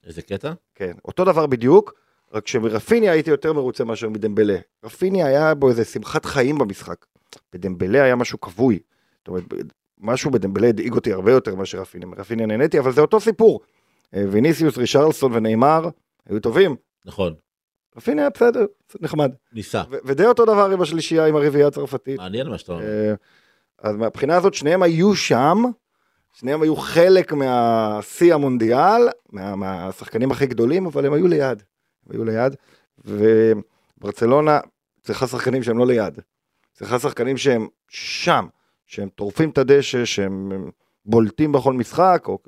איזה קטע כן, אותו דבר בדיוק, רק שמרפיניה הייתי יותר מרוצה מאשר מדמבלה. רפיניה היה בו איזה שמחת חיים במשחק. בדמבלה היה משהו כבוי. זאת אומרת, משהו בדמבלה הדאיג אותי הרבה יותר מאשר רפיניה. מרפיניה נהניתי, אבל זה אותו סיפור. אה, ויניסיוס, רישרלסון ונאמר היו טובים. נכון רפיניה היה בסדר, נחמד. ניסה ו- ודי אותו דבר עם השלישייה, עם הרביעייה הצרפתית. מעניין מה שאתה אומר אה, אז מהבחינה הזאת שניהם היו שם, שניהם היו חלק מהשיא המונדיאל, מה, מהשחקנים הכי גדולים, אבל הם היו ליד. הם היו ליד, וברצלונה צריכה שחקנים שהם לא ליד. צריכה שחקנים שהם שם, שהם טורפים את הדשא, שהם בולטים בכל משחק, או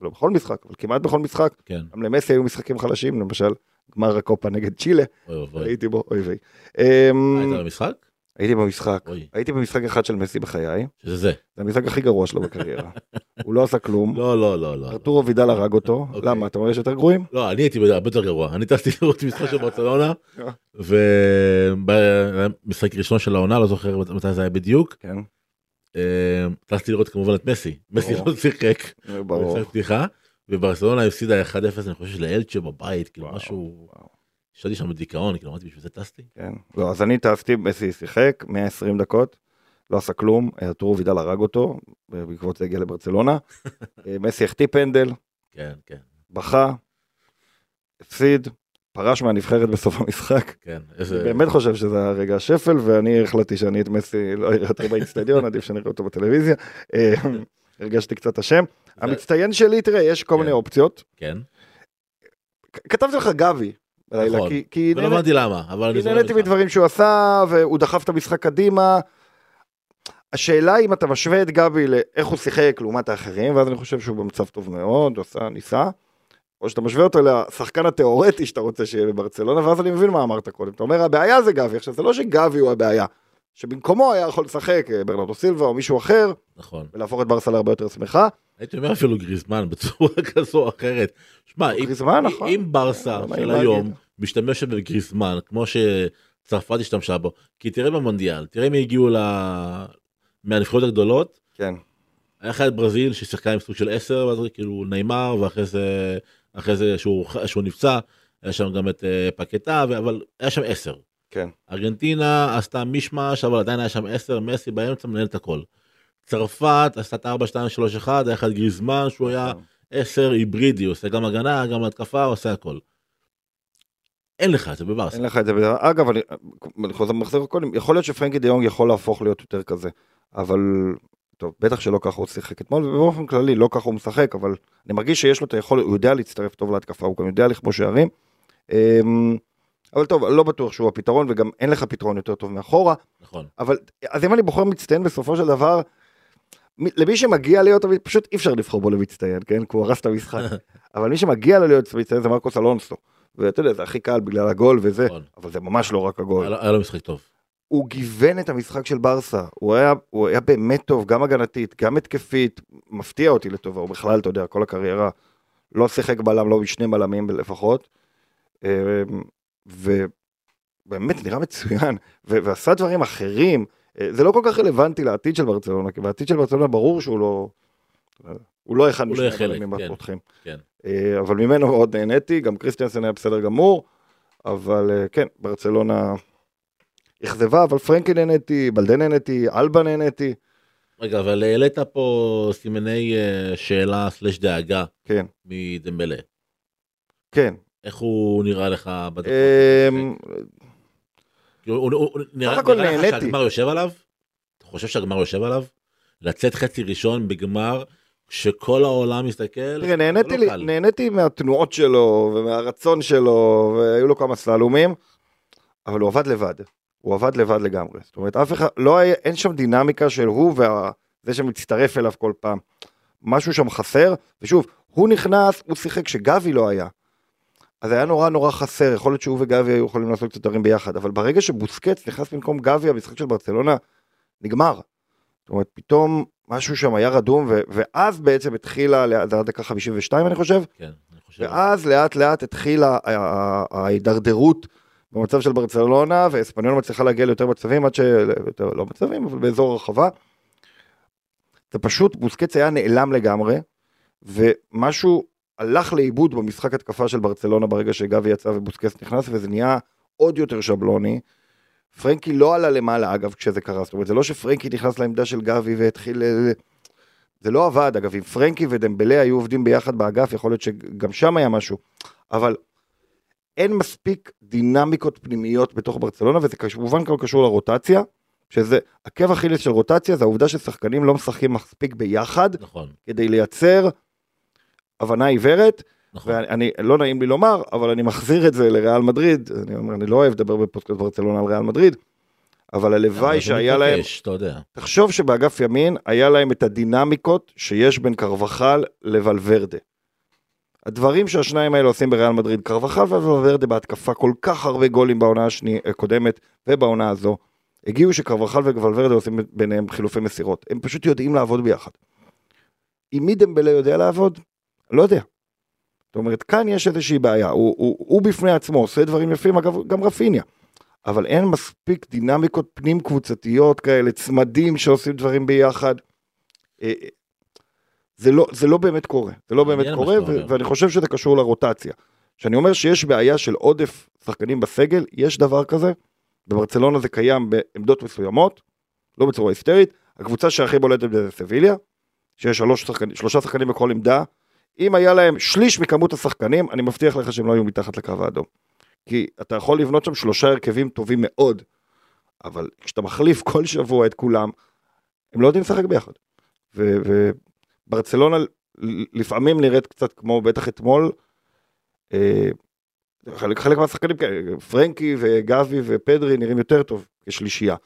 לא בכל משחק, אבל כמעט בכל משחק. כן. גם למסי היו משחקים חלשים, למשל גמר הקופה נגד צ'ילה, אוי ואבוי. הייתי בו, אוי ויי. אמ, היית במשחק? הייתי במשחק, אוי. הייתי במשחק אחד של מסי בחיי, שזה זה. זה המשחק הכי גרוע שלו בקריירה. הוא לא עשה כלום, לא לא לא לא ארתורו וידל הרג אותו, אוקיי. למה, אתה אומר יש יותר גרועים? לא אני הייתי הרבה יותר גרוע. אני טסתי לראות משחק של ברצלונה אה. ובמשחק ראשון של העונה לא זוכר מתי זה היה בדיוק. כן, אה, טסתי לראות כמובן את מסי. מסי ברור. לא שיחק. ברור. במשחק פתיחה וברצלונה הפסידה 1-0 אני חושב לאלצ'ה בבית כאילו משהו. ישבתי שם בדיכאון כאילו אמרתי בשביל זה טסתי. כן, לא, אז אני טסתי, מסי שיחק 120 דקות, לא עשה כלום, ארתורו וידל הרג אותו, בעקבות זה הגיע לברצלונה, אה, מסי החטיא פנדל, כן כן. בכה, הפסיד, פרש מהנבחרת בסוף המשחק. כן אני איזה באמת חושב שזה היה רגע השפל, ואני החלטתי שאני את מסי לא אראה יותר באיצטדיון, עדיף שאני אראה אותו בטלוויזיה. אה, הרגשתי קצת אשם. המצטיין שלי, תראה, יש כל כן. מיני אופציות. כן כתבתי לך גבי בלילה, נכון. ולא הבנתי למה אבל אני כי נהניתי. מדברים שהוא עשה, והוא דחף את המשחק קדימה. השאלה אם אתה משווה את גבי לאיך הוא שיחק לעומת האחרים, ואז אני חושב שהוא במצב טוב מאוד, עשה, ניסה. או שאתה משווה אותו לשחקן התיאורטי שאתה רוצה שיהיה בברצלונה, ואז אני מבין מה אמרת קודם. אתה אומר, הבעיה זה גבי. עכשיו, זה לא שגבי הוא הבעיה. שבמקומו היה יכול לשחק אה, ברנרדו סילבה או מישהו אחר, נכון ולהפוך את ברסה להרבה יותר שמחה. הייתי אומר אפילו גריזמן בצורה כזו או אחרת. שמע, אם- נכון. אם ברסה של. היום משתמשת בגריזמן כמו שצרפת השתמשה בו, כי תראה במונדיאל, תראה מי הגיעו ל- מהנבחרות הגדולות, כן, היה לך את ברזיל ששיחקה עם סוג של 10, ואז כאילו נאמר, ואחרי זה, אחרי זה שהוא, שהוא נפצע, היה שם גם את אה, פקטה, אבל היה שם 10. כן. ארגנטינה עשתה מישמש, אבל עדיין היה שם 10, מסי באמצע מנהל את הכל. צרפת עשתה את 4, 2, 3, 1, היה לך את גריזמן שהוא היה נכון. 10 היברידי, עושה גם הגנה, גם התקפה, עושה הכל. אין לך את זה בברסה. אין לך את זה. בדבר- אגב, אני, אני חוזר מחזיר קודם, יכול להיות שפרנקי דיונג יכול להפוך להיות יותר כזה, אבל טוב, בטח שלא ככה הוא שיחק אתמול, ובאופן כללי לא ככה הוא משחק, אבל אני מרגיש שיש לו את היכולת, הוא יודע להצטרף טוב להתקפה, הוא גם יודע לכבוש שערים. אמ, אבל טוב, לא בטוח שהוא הפתרון, וגם אין לך פתרון יותר טוב מאחורה, נכון. אבל אז אם אני בוחר מצטיין בסופו של דבר, מי- למי שמגיע להיות, פשוט אי אפשר לבחור בו למצטיין, כן? כי הוא הרס את המשחק. אבל מי שמגיע לו להיות מצטיין זה מרקוס אלונסו. ואתה יודע, זה הכי קל בגלל הגול וזה, נכון. אבל זה ממש לא רק הגול. היה לו משחק טוב. הוא גיוון את המשחק של ברסה, הוא היה, הוא היה באמת טוב, גם הגנתית, גם התקפית, מפתיע אותי לטובה, הוא בכלל, אתה יודע, כל הקריירה, לא שיחק בלם, לא בשני בלמים לפחות. אה, ובאמת נראה מצוין, ו- ועשה דברים אחרים. אה, זה לא כל כך רלוונטי לעתיד של ברצלונה, כי בעתיד של ברצלונה ברור שהוא לא... הוא לא אחד לא משני הבלמים כן. הפותחים. כן. אה, אבל ממנו מאוד נהניתי, גם קריסטיאנסן היה בסדר גמור, אבל אה, כן, ברצלונה אכזבה, אבל פרנקי נהניתי, בלדה נהניתי, אלבה נהניתי, רגע, אבל העלית פה סימני אה, שאלה סלש דאגה כן, מדמבלה. כן. איך הוא נראה לך בדקות? אמ, כאילו, נראה לך. שהגמר יושב עליו? אתה חושב שהגמר יושב עליו? לצאת חצי ראשון בגמר שכל העולם מסתכל? תראה, נהניתי, לא לי. נהניתי מהתנועות שלו ומהרצון שלו, והיו לו כמה סללומים, אבל הוא עבד לבד. הוא עבד לבד לגמרי. זאת אומרת, אף אחד, לא היה, אין שם דינמיקה של הוא וזה שמצטרף אליו כל פעם. משהו שם חסר, ושוב, הוא נכנס, הוא שיחק כשגבי לא היה. אז היה נורא נורא חסר, יכול להיות שהוא וגבי היו יכולים לעשות קצת דברים ביחד, אבל ברגע שבוסקץ נכנס במקום גבי, המשחק של ברצלונה נגמר. זאת אומרת, פתאום משהו שם היה רדום, ו- ואז בעצם התחילה, זה היה דקה 52 אני חושב, כן, אני חושב. ואז לאט לאט התחילה ה- ה- ההידרדרות במצב של ברצלונה, ואספניון מצליחה להגיע ליותר מצבים, עד ש... לא מצבים, אבל באזור הרחבה. זה פשוט, בוסקץ היה נעלם לגמרי, ומשהו הלך לאיבוד במשחק התקפה של ברצלונה ברגע שגבי יצא ובוסקץ נכנס, וזה נהיה עוד יותר שבלוני. פרנקי לא עלה למעלה אגב כשזה קרה, זאת אומרת זה לא שפרנקי נכנס לעמדה של גבי והתחיל... אה, זה לא עבד אגב, אם פרנקי ודמבלה היו עובדים ביחד באגף, יכול להיות שגם שם היה משהו, אבל אין מספיק דינמיקות פנימיות בתוך ברצלונה, וזה כמובן גם קשור לרוטציה, שזה, עקב אכילס של רוטציה זה העובדה ששחקנים לא משחקים מספיק ביחד, נכון, כדי לייצר הבנה עיוורת, נכון. ואני, לא נעים לי לומר, אבל אני מחזיר את זה לריאל מדריד, אני אומר, אני לא אוהב לדבר בפודקאסט ברצלונה על ריאל מדריד, אבל הלוואי שהיה להם, יודע. תחשוב שבאגף ימין היה להם את הדינמיקות שיש בין קרבחל לוולברדה. הדברים שהשניים האלה עושים בריאל מדריד, קרבחל וולברדה בהתקפה כל כך הרבה גולים בעונה השני- הקודמת ובעונה הזו, הגיעו שקרבחל ווולברדה עושים ביניהם חילופי מסירות, הם פשוט יודעים לעבוד ביחד. עם מי דמבלה יודע לעבוד? לא יודע. זאת אומרת, כאן יש איזושהי בעיה, הוא, הוא, הוא בפני עצמו עושה דברים יפים, אגב, גם רפיניה. אבל אין מספיק דינמיקות פנים קבוצתיות כאלה, צמדים שעושים דברים ביחד. זה לא, זה לא באמת קורה, זה לא באמת קורה, ו-. ואני חושב שזה קשור לרוטציה. כשאני אומר שיש בעיה של עודף שחקנים בסגל, יש דבר כזה, בברצלונה זה קיים בעמדות מסוימות, לא בצורה היסטרית, הקבוצה שהכי בולטת זה סביליה, שיש שלוש שחקנים, שלושה שחקנים בכל עמדה, אם היה להם שליש מכמות השחקנים, אני מבטיח לך שהם לא היו מתחת לקו האדום. כי אתה יכול לבנות שם שלושה הרכבים טובים מאוד, אבל כשאתה מחליף כל שבוע את כולם, הם לא יודעים לשחק ביחד. ו- וברצלונה לפעמים נראית קצת כמו, בטח אתמול, אה, חלק, חלק מהשחקנים כאלה, פרנקי וגבי ופדרי נראים יותר טוב כשלישייה.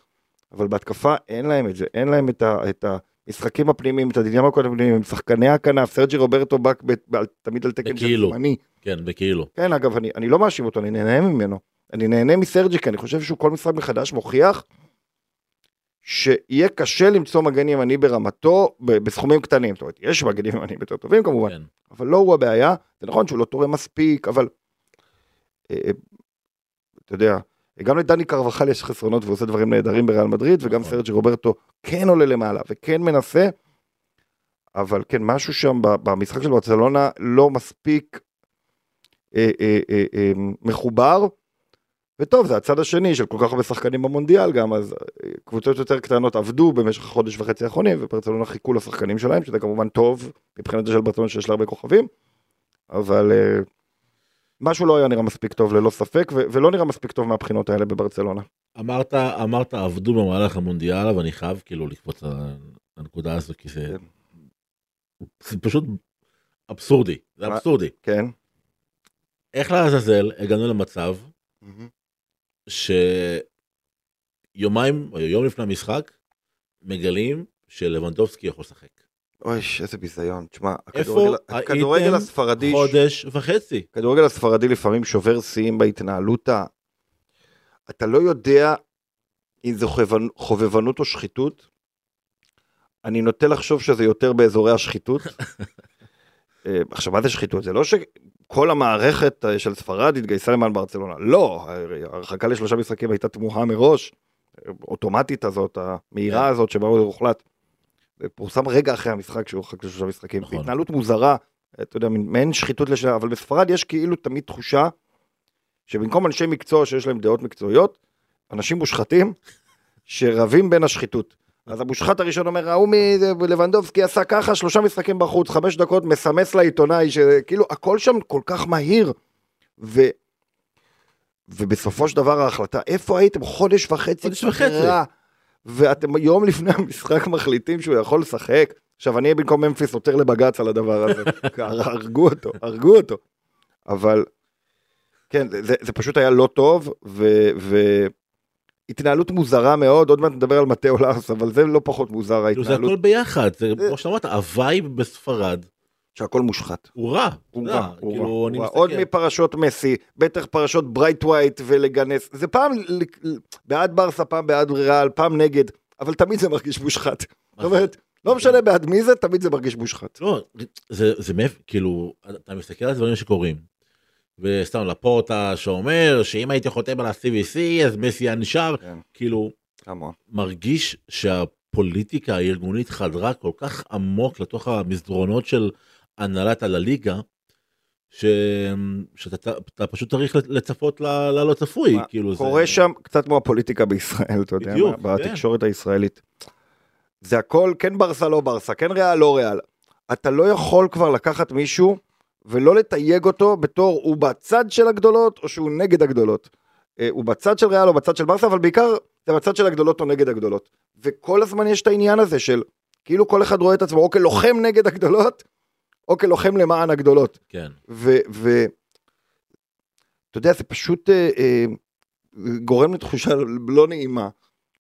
אבל בהתקפה אין להם את זה, אין להם את, ה, את המשחקים הפנימיים, את הדינמיקות הפנימיים, שחקני הכנף, סרג'י רוברטו בק ב, ב, תמיד על תקן של. זמני. כן, בכאילו. כן, אגב, אני, אני לא מאשים אותו, אני נהנה ממנו. אני נהנה מסרג'י, כי אני חושב שהוא כל משחק מחדש מוכיח שיהיה קשה למצוא מגן ימני ברמתו בסכומים קטנים. זאת אומרת, יש מגנים ימניים יותר טובים כמובן, כן. אבל לא הוא הבעיה. זה נכון שהוא לא תורם מספיק, אבל... אה, אה, אתה יודע, גם לדני קרבחל יש חסרונות והוא עושה דברים נהדרים בריאל מדריד, וגם נכון. סרג'י רוברטו כן עולה למעלה וכן מנסה, אבל כן, משהו שם במשחק של ברצלונה לא מספיק אה, אה, אה, אה, מחובר. וטוב, זה הצד השני של כל כך הרבה שחקנים במונדיאל גם, אז אה, קבוצות יותר קטנות עבדו במשך חודש וחצי האחרונים, וברצלונה חיכו לשחקנים שלהם, שזה כמובן טוב מבחינת זה של ברצלונה שיש לה הרבה כוכבים, אבל אה, משהו לא היה נראה מספיק טוב ללא ספק, ו- ולא נראה מספיק טוב מהבחינות האלה בברצלונה. אמרת, אמרת עבדו במהלך המונדיאל, ואני חייב כאילו לקפוץ על הנקודה הזו, כי זה, כן. זה פשוט אבסורדי, זה? אבסורדי. כן. איך לעזאזל הגענו למצב שיומיים או יום לפני המשחק מגלים שלבנדובסקי יכול לשחק. אוי, איזה ביזיון. תשמע, הכדורגל- הכדורגל הייתם הספרדי, חודש וחצי. הכדורגל הספרדי לפעמים שובר שיאים בהתנהלות ה... אתה לא יודע אם זו חובבנ- חובבנות או שחיתות. אני נוטה לחשוב שזה יותר באזורי השחיתות. אה, עכשיו, מה זה שחיתות? זה לא כל המערכת אה, של ספרד התגייסה למען ברצלונה. לא, ההרחקה לשלושה משחקים הייתה תמוהה מראש, אוטומטית הזאת, המהירה כן. הזאת שבה הוא הוחלט. פורסם רגע אחרי המשחק שהוא הורחק לשלושה משחקים. נכון. התנהלות מוזרה, אתה יודע, מעין שחיתות לשנה, אבל בספרד יש כאילו תמיד תחושה שבמקום אנשי מקצוע שיש להם דעות מקצועיות, אנשים מושחתים שרבים בין השחיתות. אז המושחת הראשון אומר, ההוא מלבנדובסקי עשה ככה, שלושה משחקים בחוץ, חמש דקות, מסמס לעיתונאי, שכאילו הכל שם כל כך מהיר. ו... ובסופו של דבר ההחלטה, איפה הייתם חודש וחצי? חודש וחצי. פגרה, ואתם יום לפני המשחק מחליטים שהוא יכול לשחק. עכשיו אני במקום ממפיס עותר לבג"ץ על הדבר הזה, הרגו אותו, הרגו אותו. אבל כן, זה, זה פשוט היה לא טוב, ו... ו... התנהלות מוזרה מאוד, עוד מעט נדבר על מתאו לאוס, אבל זה לא פחות מוזר כאילו זה ההתנהלות, הכל ביחד, זה זה- כמו שאמרת, הווייב בספרד שהכל מושחת. הוא רע. הוא רע, הוא כאילו, רע, הוא רע. עוד מפרשות מסי, בטח פרשות ברייתווייט ולגנס, זה פעם בעד ברסה, פעם בעד ריאל, פעם נגד, אבל תמיד זה מרגיש מושחת. זאת אומרת, לא משנה בעד מי זה, תמיד זה מרגיש מושחת. לא, זה, זה מאיפה, כאילו, אתה מסתכל על דברים שקורים, וסתם לפורטה שאומר שאם הייתי חותם על ה-CVC אז מסי היה נשאר, כן. כאילו, המון. מרגיש שהפוליטיקה הארגונית חדרה כל כך עמוק לתוך המסדרונות של הנהלת על הליגה, ש... שאתה אתה פשוט צריך לצפות ללא צפוי, מה, כאילו זה... קורה שם קצת כמו הפוליטיקה בישראל, אתה יודע, בדיוק, מה, בתקשורת הישראלית. זה הכל כן ברסה, לא ברסה, כן ריאל, לא ריאל. אתה לא יכול כבר לקחת מישהו ולא לתייג אותו בתור הוא בצד של הגדולות או שהוא נגד הגדולות. אה, הוא בצד של ריאל או בצד של ברסה, אבל בעיקר זה בצד של הגדולות או נגד הגדולות. וכל הזמן יש את העניין הזה של כאילו כל אחד רואה את עצמו או כלוחם נגד הגדולות, או כלוחם למען הגדולות. כן, ו... ו... אתה יודע, זה פשוט אה, אה, גורם לתחושה לא נעימה,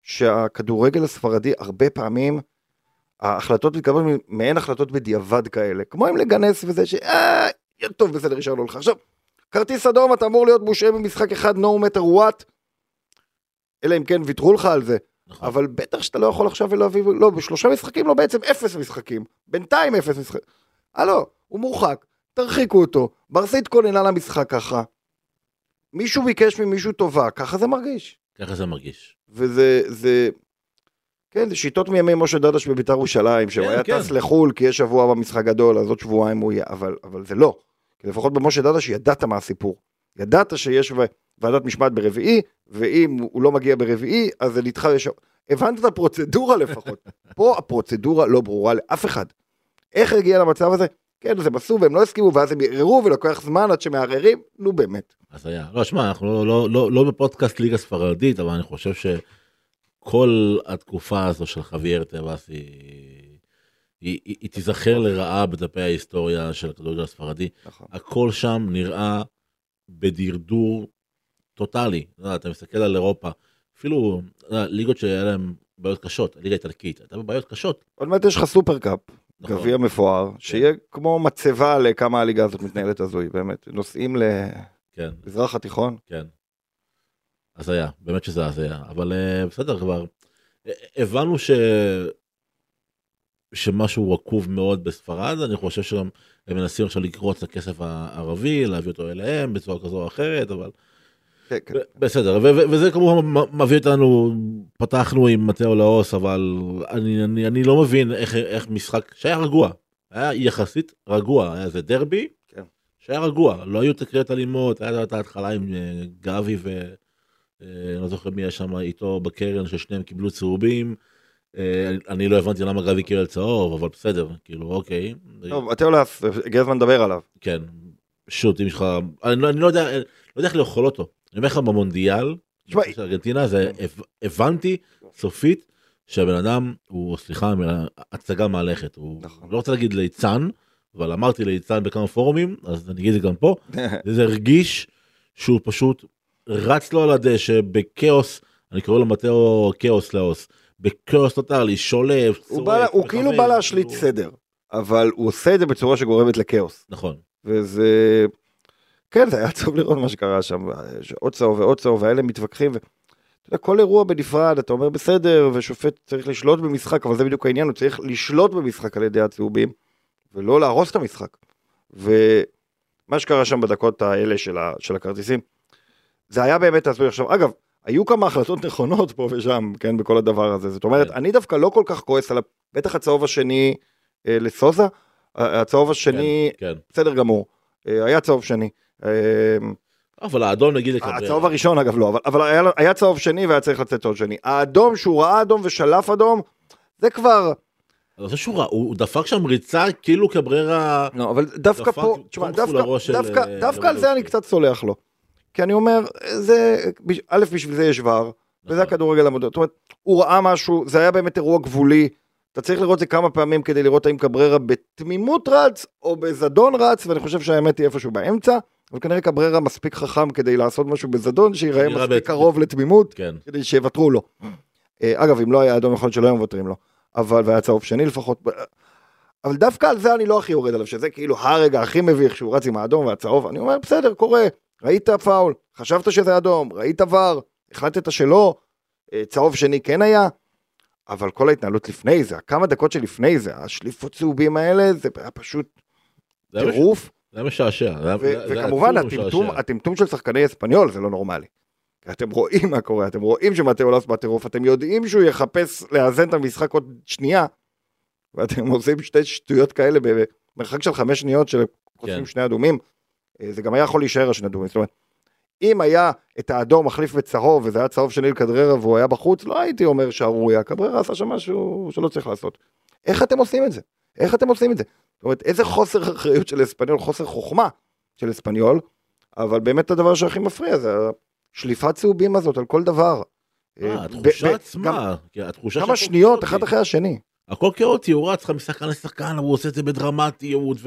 שהכדורגל הספרדי הרבה פעמים, ההחלטות מתקבלות מעין החלטות בדיעבד כאלה, כמו אם לגנס וזה ש... אה, טוב, בסדר, ישאר לו לך. עכשיו, כרטיס אדום, אתה אמור להיות מושעה במשחק אחד, no matter what, אלא אם כן ויתרו לך על זה. נכון. אבל בטח שאתה לא יכול עכשיו להביא, לא, בשלושה משחקים, לא, בעצם אפס משחקים. בינתיים אפס משחקים. הלו, הוא מורחק, תרחיקו אותו. ברסה התכוננה למשחק ככה. מישהו ביקש ממישהו טובה, ככה זה מרגיש. ככה זה מרגיש. וזה, זה, כן, זה שיטות מימי משה דדש בביתר ירושלים, שהוא כן, היה כן. טס לחו"ל כי יש שבוע במשחק גדול, אז עוד שבועיים הוא יהיה, אבל, אבל זה לא. כי לפחות במשה דדש ידעת מה הסיפור. ידעת שיש ועדת משמעת ברביעי, ואם הוא לא מגיע ברביעי, אז זה נדחה לשם. הבנת את הפרוצדורה לפחות. פה הפרוצדורה לא ברורה לאף אחד. איך הגיע למצב הזה? כן, זה בסוף, והם לא הסכימו, ואז הם ערערו, ולוקח זמן עד שמערערים, נו באמת. אז היה. לא, שמע, אנחנו לא, לא, לא, לא בפודקאסט ליגה ספרדית, אבל אני חושב שכל התקופה הזו של חוויאר טבעס היא, היא, היא, היא תיזכר לרעה בדפי ההיסטוריה של הכדורגל הספרדי. נכון. הכל שם נראה בדרדור טוטאלי. אתה, מסתכל על אירופה, אפילו ליגות שהיה להם בעיות קשות, הליגה האיטלקית, הייתה בבעיות קשות. עוד מעט יש לך סופרקאפ, נכון. גביע מפואר, שיהיה כמו מצבה לכמה הליגה הזאת מתנהלת הזוי, באמת. נוסעים כן, למזרח התיכון. כן. הזיה, באמת שזה הזיה, אבל אה, בסדר כבר. אה, הבנו ש... שמשהו רקוב מאוד בספרד, אני חושב שהם הם מנסים עכשיו לקרוץ את הכסף הערבי, להביא אותו אליהם בצורה כזו או אחרת, אבל כן, כן. בסדר, וזה כמובן מביא אותנו, פתחנו עם מתאו לאוס, אבל אני, אני, אני לא מבין איך, איך משחק שהיה רגוע, היה יחסית רגוע, היה איזה דרבי, כן. שהיה רגוע, לא היו תקריות אלימות, היה את ההתחלה עם אה, גבי ו... אה, אני לא זוכר מי היה שם איתו בקרן, ששניהם קיבלו צהובים. אה, אני- לא הבנתי למה גבי קיבל צהוב, אבל בסדר, כאילו, אוקיי. טוב, מתאו לאס, הגיע הזמן לדבר עליו. כן, שוט, אם יש לך, אני לא, אני לא יודע, לא יודע איך לאכול אותו. אני אומר לך במונדיאל, של ארגנטינה, זה, הב- הבנתי סופית שהבן אדם הוא, סליחה, הצגה מהלכת. הוא נכון. לא רוצה להגיד ליצן, אבל אמרתי ליצן בכמה פורומים, אז אני אגיד את זה גם פה. זה הרגיש שהוא פשוט רץ לו על הדשא בכאוס, אני קורא לו מתאו כאוס לאוס, בכאוס טוטאלי, שולף, הוא בא- צורף, הוא כאילו בא להשליט כאילו- סדר, אבל הוא עושה את זה בצורה שגורמת לכאוס. נכון, וזה... כן, זה היה עצוב לראות מה שקרה שם, עוד צהוב ועוד צהוב, והאלה מתווכחים. ו... כל אירוע בנפרד, אתה אומר בסדר, ושופט צריך לשלוט במשחק, אבל זה בדיוק העניין, הוא צריך לשלוט במשחק על ידי הצהובים, ולא להרוס את המשחק. ו... מה שקרה שם בדקות האלה של, ה, של הכרטיסים, זה היה באמת הזוי עכשיו. אגב, היו כמה החלטות נכונות פה ושם, כן, בכל הדבר הזה. זאת אומרת, כן. אני דווקא לא כל כך כועס על, בטח הצהוב השני אה, לסוזה, הצהוב השני, כן. בסדר גמור, אה, היה צהוב שני. אה, אבל האדום נגיד לקבררה. הצהוב הראשון אגב לא, אבל, אבל היה, היה צהוב שני והיה צריך לצאת צהוב שני. האדום שהוא ראה אדום ושלף אדום, זה כבר, אני חושב שהוא ראה, הוא דפק שם ריצה כאילו קבררה, לא, אבל דווקא דפק פה, תשמע, דווקא, לראש של, דווקא, אה, דווקא על זה אני. קצת סולח לו. כי אני אומר, זה, א', בשביל זה יש ור, וזה נכון. הכדורגל המודרני. זאת אומרת, הוא ראה משהו, זה היה באמת אירוע גבולי. אתה צריך לראות את זה כמה פעמים כדי לראות האם קבררה בתמימות רץ, או בזדון רץ, ואני חושב שהאמת היא איפשהו באמצע. אבל כנראה קבררה מספיק חכם כדי לעשות משהו בזדון, שיראה מספיק בת- קרוב לתמימות, כן. כדי שיוותרו לו. אה, אגב, אם לא היה אדום, יכול להיות שלא היו מוותרים לו. אבל, והיה צהוב שני לפחות. אבל דווקא על זה אני לא הכי יורד עליו, שזה כאילו הרגע הכי מביך שהוא רץ עם האדום והצהוב. אני אומר, בסדר, קורה, ראית פאול, חשבת שזה אדום, ראית ור, החלטת שלא, אה, צהוב שני כן היה, אבל כל ההתנהלות לפני זה, הכמה דקות שלפני זה, השליפות צהובים האלה, זה היה פשוט טירוף. זה היה משעשע. וכמובן הטמטום, של שחקני אספניול זה לא נורמלי. אתם רואים מה קורה, אתם רואים שמטאו לוס בטירוף, אתם יודעים שהוא יחפש לאזן את המשחק עוד שנייה, ואתם עושים שתי שטויות כאלה במרחק של חמש שניות של חוטפים כן. שני אדומים, זה גם היה יכול להישאר השני אדומים, זאת אומרת, אם היה את האדום מחליף בצהוב, וזה היה צהוב של ניל קדררה והוא היה בחוץ, לא הייתי אומר שערוריה, קבררה עשה שם משהו שלא צריך לעשות. איך אתם עושים את זה? איך אתם עושים את זה? זאת אומרת, איזה חוסר אחריות של אספניול, חוסר חוכמה של אספניול, אבל באמת הדבר שהכי מפריע זה השליפת צהובים הזאת על כל דבר. אה, אה, התחושה עצמה, התחושה כמה שניות. אחד אחרי השני. הכל כאוטי, הוא רץ לך משחקן לשחקן, הוא עושה את זה בדרמטיות,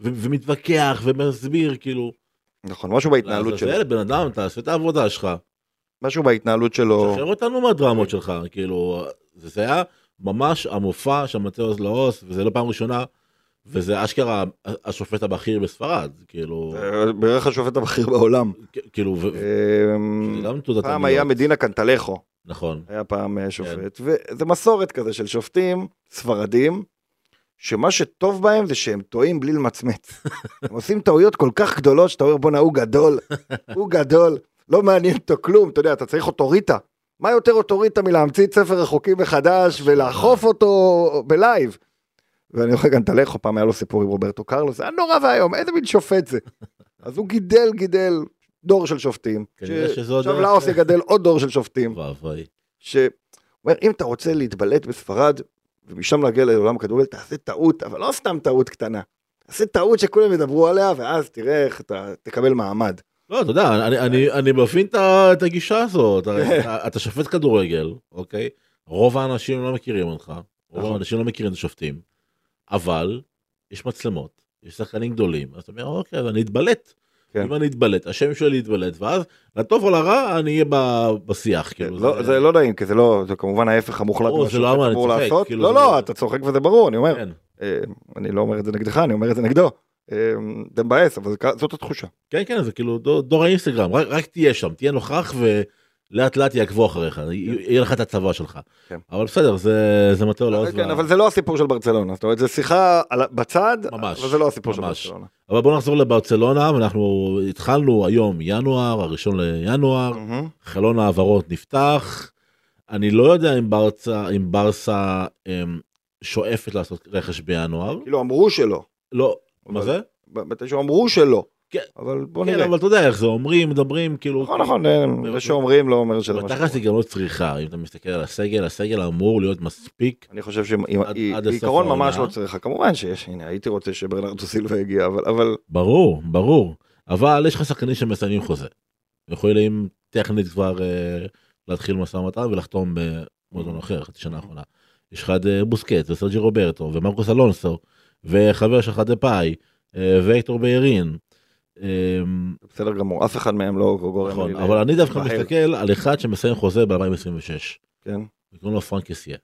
ומתווכח, ומסביר, כאילו, נכון, משהו בהתנהלות שלו. לעזאזל, בן אדם, תעשה את העבודה שלך, משהו בהתנהלות שלו. שחרר אותנו מהדרמות שלך, כאילו, זה היה ממש המופע של מתאוס לאוס, וזה לא פעם ראשונה, וזה אשכרה השופט הבכיר בספרד, כאילו, בערך השופט הבכיר בעולם. כאילו, תעודת פעם. היה מדינה קנטלחו, נכון, היה פעם אה, שופט, וזה מסורת כזה של שופטים ספרדים, שמה שטוב בהם זה שהם טועים בלי למצמץ. הם עושים טעויות כל כך גדולות שאתה אומר בואנה הוא גדול, הוא גדול, לא מעניין אותו כלום, אתה יודע, אתה צריך אוטוריטה. מה יותר אוטוריטה מלהמציא את ספר החוקים מחדש ולאכוף אותו בלייב? ואני זוכר גם טלחו, פעם היה לו סיפור עם רוברטו קרלוס, זה היה נורא ואיום, איזה מין שופט זה. אז הוא גידל, גידל דור של שופטים. כנראה ש- שזו עכשיו. לאוס יגדל עוד דור של שופטים. ואבוי. שאומר, אם אתה רוצה להתבלט בספרד, ומשם להגיע לעולם הכדורגל, תעשה טעות, אבל לא סתם טעות קטנה. תעשה טעות שכולם ידברו עליה, ואז תראה איך אתה תקבל מעמד. לא, אתה יודע, אני, אני, אני מבין את הגישה הזאת, אתה, אתה שופט כדורגל, אוקיי? רוב האנשים לא מכירים אותך, רוב נכון. האנשים לא מכירים את השופטים, אבל יש מצלמות, יש שחקנים גדולים, אז אתה אומר, אוקיי, אז אני אתבלט. כן. אם אני אתבלט, השם שלי יתבלט, ואז לטוב או לרע אני אהיה בשיח, כאילו. לא, זה לא נעים, כי זה לא, זה כמובן ההפך המוחלט ממה זה לא אני אמור צוחק, לעשות. כאילו לא, זה לא, לא- אתה צוחק וזה ברור, אני אומר. כן, אה, אני לא אומר את זה נגדך, אני אומר את זה נגדו. אה, זה מבאס, אבל זה זאת התחושה. כן, כן, זה כאילו דור, האינסטגרם, רק, רק תהיה שם, תהיה נוכח ולאט לאט יעקבו אחריך, י- יהיה לך את הצבא שלך. כן. אבל בסדר, זה, זה מטה לעוז. כן, אבל זה לא הסיפור של ברצלונה, זאת אומרת, זה שיחה על בצד, ממש, אבל זה לא הסיפור של ממש. ברצלונה. אבל בוא נחזור לברצלונה, ואנחנו התחלנו היום ינואר, הראשון לינואר, מהמם. חלון העברות נפתח. אני לא יודע אם ברצה, אם ברסה אמ, שואפת לעשות רכש בינואר. כאילו אמרו שלא. לא, מה זה? מתישהו אמרו שלא. כן. אבל בוא כן, נראה. אבל אתה יודע איך זה, אומרים, מדברים, כאילו... נכון, נכון, זה שאומרים לא אומר שזה אבל מה תכל'ס שקורה. היא גם לא צריכה, אם אתה מסתכל על הסגל, הסגל אמור להיות מספיק. אני חושב בעיקרון ממש. לא צריכה. כמובן שיש, הנה, הייתי רוצה שברנרדו סילבה יגיע, אבל- אבל ברור, ברור. אבל יש לך שחקנים שמסיימים חוזה. יכולים טכנית כבר אה, להתחיל משא ומתן ולחתום במועדון אחר חצי שנה האחרונה. יש לך את אה, בוסקט וסרג'י רוברטו ומרקוס אלונסו וחבר שלך דה פאי אה, והקטור ביירין. בסדר גמור, אף אחד מהם לא גורם נכון, לי אבל אני דווקא. מסתכל על אחד שמסיים חוזה ב-2026. כן. קוראים לו פרנק קסיה.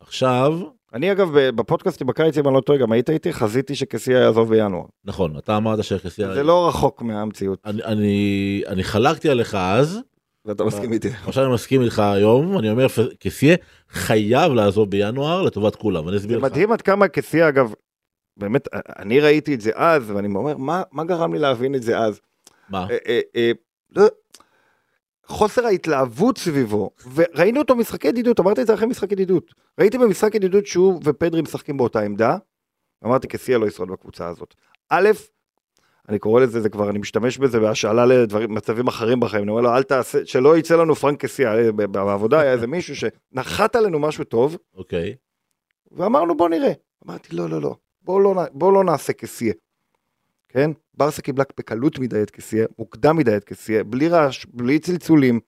עכשיו, אני אגב בפודקאסטים בקיץ אם אני לא טועה גם היית איתי חזיתי שקסיה יעזוב בינואר. נכון, אתה אמרת שקסיה... זה לא רחוק מהמציאות אני, אני, אני חלקתי עליך אז, ואתה מסכים איתי. עכשיו אני מסכים איתך היום, אני אומר קסיה חייב לעזוב בינואר לטובת כולם, אני אסביר לך. מדהים עד כמה קסיה אגב באמת, אני ראיתי את זה אז, ואני אומר, מה, מה גרם לי להבין את זה אז? מה? אה, אה, אה, לא, חוסר ההתלהבות סביבו, וראינו אותו משחקי ידידות, אמרתי את זה אחרי משחק ידידות. ראיתי במשחק ידידות שהוא ופדרי משחקים באותה עמדה, אמרתי קסיה לא ישרוד בקבוצה הזאת. א', אני קורא לזה, זה כבר, אני משתמש בזה בהשאלה לדברים, מצבים אחרים בחיים, אני אומר לו, אל תעשה, שלא יצא לנו פרנק קסיה, אה, בעבודה היה איזה מישהו שנחת עלינו משהו טוב, אוקיי. ואמרנו בוא נראה. אמרתי לא, לא, לא, בוא לא, בוא לא נעשה קסיה. כן? ברסה קיבלה בקלות מדי את קסיה, מוקדם מדי את קסיה, בלי רעש, בלי צלצולים.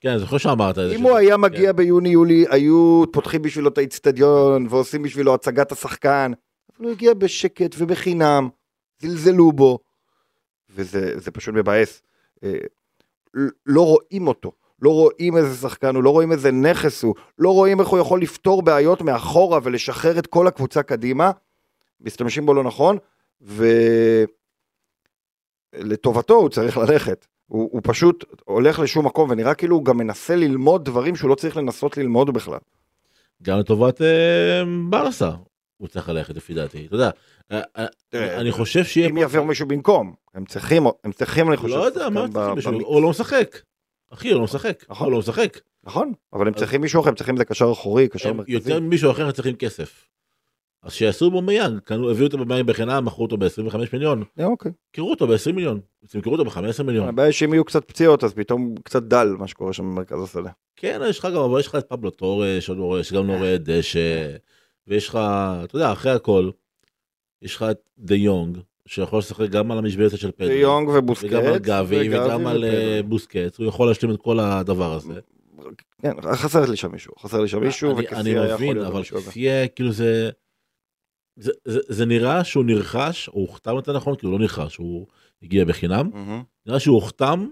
כן, אני זוכר שאמרת את זה. אם הוא היה כן. מגיע ביוני-יולי, היו פותחים בשבילו את האיצטדיון ועושים בשבילו הצגת השחקן. אבל הוא הגיע בשקט ובחינם, זלזלו בו, וזה זה פשוט מבאס. אה, לא רואים אותו, לא רואים איזה שחקן הוא, לא רואים איזה נכס הוא, לא רואים איך הוא יכול לפתור בעיות מאחורה ולשחרר את כל הקבוצה קדימה. משתמשים בו לא נכון, ולטובתו הוא צריך ללכת. הוא, הוא פשוט הולך לשום מקום ונראה כאילו הוא גם מנסה ללמוד דברים שהוא לא צריך לנסות ללמוד בכלל. גם לטובת אה, ברסה. הוא צריך ללכת לפי דעתי. אתה יודע, אה, אה, אני חושב שיהיה... אם יביאו מישהו במקום, הם צריכים, הם צריכים אני חושב, לא יודע, מה צריך מישהו? הוא לא משחק. אחי, הוא לא משחק. נכון. הוא לא משחק. נכון, אבל הם צריכים מישהו אחר, הם צריכים איזה קשר אחורי, קשר הם מרכזי. יותר ממישהו אחר צריכים כסף. אז שיעשו אובמיאנג, קנו- הביאו את אובמיאנג בחינם, מכרו אותו ב-25 מיליון, אה, אוקיי. קראו אותו ב-20 מיליון, ימכרו אותו ב-15 מיליון. הבעיה היא שאם יהיו קצת פציעות, אז פתאום קצת דל מה שקורה שם במרכז השדה. כן, יש לך גם, אבל יש לך את פבלו טורה, שגם לא רואה דשא, ויש לך, אתה יודע, אחרי הכל, יש לך את דה יונג, שיכול לשחק גם על המשבצת של פדרי, יונג ובוסקט. וגם על גבי, וגם על. אה, בוסקט, הוא יכול להשלים את כל הדבר הזה. כן, חסר לי שם מישהו, חסר לי שם מישהו, אני- מבין, אבל. קסייה, כאילו זה... זה, זה, זה נראה שהוא נרכש, או הוחתם יותר נכון, כי הוא לא נרכש, הוא הגיע בחינם, מהמם. נראה שהוא הוחתם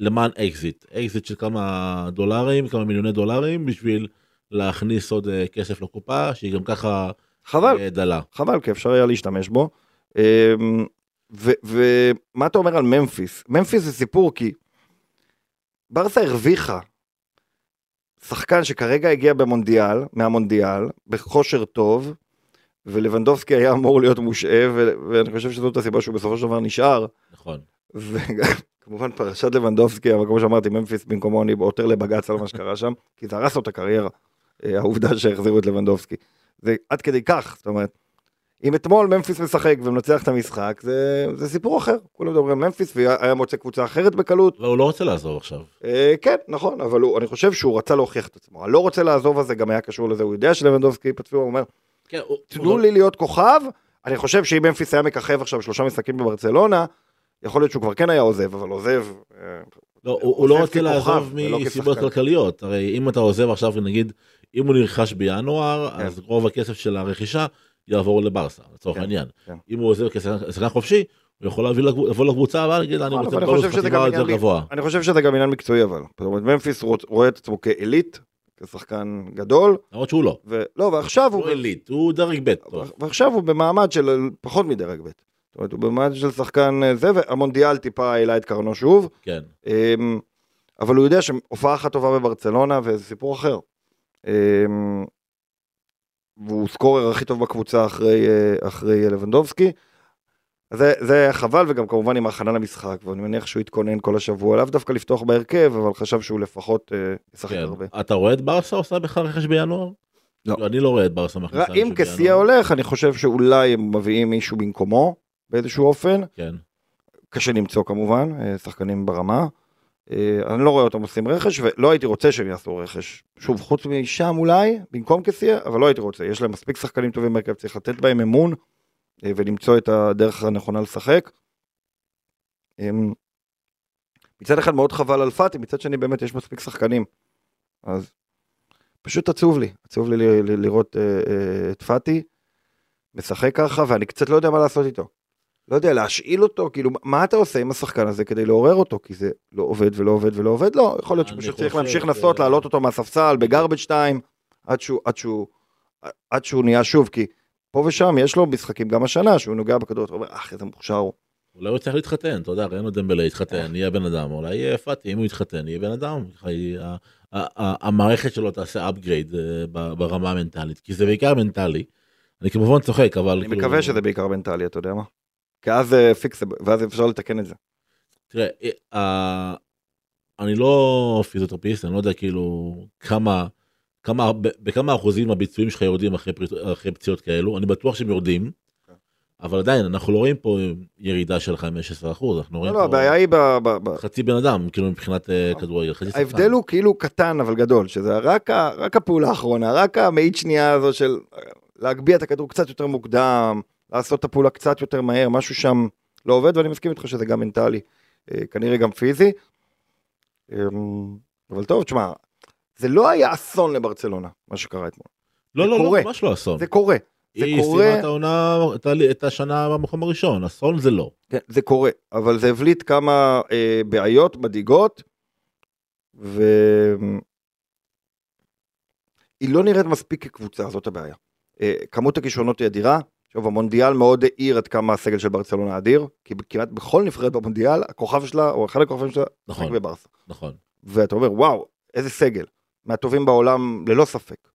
למען אקזיט, אקזיט של כמה דולרים, כמה מיליוני דולרים, בשביל להכניס עוד אה, כסף לקופה, שהיא גם ככה חבל, אה, דלה. חבל, כי אפשר היה להשתמש בו. אמ, ומה אתה אומר על ממפיס? ממפיס זה סיפור כי ברסה הרוויחה שחקן שכרגע הגיע במונדיאל, מהמונדיאל, בכושר טוב, ולבנדובסקי היה אמור להיות מושעה, ו- ואני חושב שזאת הסיבה שהוא בסופו של דבר נשאר. נכון. וכמובן פרשת לבנדובסקי, אבל כמו שאמרתי, ממפיס במקומו אני עותר לבג"ץ על מה שקרה שם, כי זה הרס לו את הקריירה, אה, העובדה שהחזירו את לבנדובסקי. זה עד כדי כך, זאת אומרת, אם אתמול ממפיס משחק ומנצח את המשחק, זה, זה סיפור אחר. כולם מדברים על ממפיס, והיה מוצא קבוצה אחרת בקלות. אבל הוא לא רוצה לעזוב עכשיו. אה, כן, נכון, אבל הוא, אני חושב שהוא רצה להוכיח את עצמו. הלא רוצה לעזוב הזה גם היה קשור לזה, הוא יודע שלבנדובסקי פצוע, הוא אומר, כן, תנו לי להיות כוכב, אני חושב שאם ממפיס היה מככב עכשיו שלושה משחקים בברצלונה, יכול להיות שהוא כבר כן היה עוזב, אבל עוזב, אה, לא, הוא, הוא לא רוצה לעזוב מסיבות. כלכליות. הרי אם אתה עוזב עכשיו, נגיד, אם הוא נרכש בינואר, כן. אז רוב הכסף של הרכישה יעבור לברסה, לצורך כן, העניין. כן. אם הוא עוזב כשחקן חופשי, הוא יכול להביא לבוא לקבוצה הבאה, להגיד, אני רוצה שזה חתימה יותר עניין גבוה. אני חושב שזה גם עניין מקצועי אבל. זאת אומרת, ממפיס רואה את עצמו כאליט, כשחקן גדול, למרות שהוא לא. ולא, ועכשיו הוא הוא... לא עילית, הוא דרג ב'. ועכשיו הוא במעמד של פחות מדרג ב'. זאת אומרת, הוא במעמד של שחקן אה, זה, והמונדיאל טיפה העלה את קרנו שוב. כן. אמ, אבל הוא יודע שהופעה אחת טובה בברצלונה וזה סיפור אחר. אמ, והוא סקורר הכי טוב בקבוצה אחרי, אה, אחרי לבנדובסקי. זה, זה חבל וגם כמובן עם ההכנה למשחק ואני מניח שהוא התכונן כל השבוע לאו דווקא לפתוח בהרכב אבל חשב שהוא לפחות אה, ישחק כן. הרבה. אתה רואה את ברסה עושה בכלל רכש בינואר? לא. אני לא רואה את ברסה מכניסה אם מישהו קסיה בינואר. הולך אני חושב שאולי הם מביאים מישהו במקומו באיזשהו אופן כן. קשה למצוא כמובן אה, שחקנים ברמה. אה, אני לא רואה אותם עושים רכש ולא הייתי רוצה שהם יעשו רכש. שוב חוץ משם אולי במקום קסיה אבל לא הייתי רוצה יש להם מספיק שחקנים טובים בהרכב צריך לתת בהם אמון ולמצוא את הדרך הנכונה לשחק. אמ, מצד אחד מאוד חבל על פאטי מצד שני באמת יש מספיק שחקנים. אז פשוט עצוב לי עצוב לי ל- ל- לראות אה, אה, את פאטי משחק ככה ואני קצת לא יודע מה לעשות איתו. לא יודע, להשאיל אותו, כאילו, מה אתה עושה עם השחקן הזה כדי לעורר אותו? כי זה לא עובד ולא עובד ולא עובד? לא, יכול להיות שפשוט צריך להמשיך לנסות, להעלות אותו מהספסל בגרבג' 2, עד שהוא, עד שהוא, עד שהוא נהיה שוב, כי פה ושם יש לו משחקים גם השנה, שהוא נוגע בכדור, אתה אומר, אך, איזה מוכשר הוא. אולי הוא צריך להתחתן, אתה יודע, ראינו דמבלה התחתן, יהיה בן אדם, אולי יהיה פאטי, אם הוא יתחתן, יהיה בן אדם. המערכת שלו תעשה upgrade אה, ברמה המנטלית, כי זה בעיקר מנטלי. אני כמובן צוחק, אבל... אני כאילו- מקווה שזה בעיקר מנטלי, אתה יודע מה? כי אז זה fix, ואז אפשר לתקן את זה. תראה, אה, אני לא פיזיותרפיסט, אני לא יודע כאילו כמה, כמה, בכמה אחוזים הביצועים שלך יורדים אחרי, אחרי פציעות כאלו, אני בטוח שהם יורדים, כן. אבל עדיין אנחנו לא רואים פה ירידה של 15 אחוז, אנחנו לא, רואים לא, פה הבעיה היא ב... ב- חצי בן אדם, כאילו מבחינת אה, כדורגל, חצי שחקן. ההבדל הוא כאילו קטן אבל גדול, שזה רק, ה, רק הפעולה האחרונה, רק המאית שנייה הזו של להגביה את הכדור קצת יותר מוקדם, לעשות את הפעולה קצת יותר מהר, משהו שם לא עובד, ואני מסכים איתך שזה גם מנטלי, אה, כנראה גם פיזי. אמ, אבל טוב, תשמע, זה לא היה אסון לברצלונה, מה שקרה אתמול. לא, זה לא, קורה. לא, ממש לא אסון. זה קורה, זה היא קורה. סיימה את העונה, את השנה במקום הראשון, אסון זה לא. כן, זה קורה, אבל זה הבליט כמה אה, בעיות מדאיגות, ו... היא לא נראית מספיק כקבוצה, זאת הבעיה. אה, כמות הכישרונות היא אדירה, עכשיו המונדיאל מאוד העיר עד כמה הסגל של ברצלונה אדיר, כי כמעט בכל נבחרת במונדיאל, הכוכב שלה, או אחד הכוכבים שלה, נכון, בברסה. נכון. ואתה אומר, וואו, איזה סגל, מהטובים בעולם ללא ספק,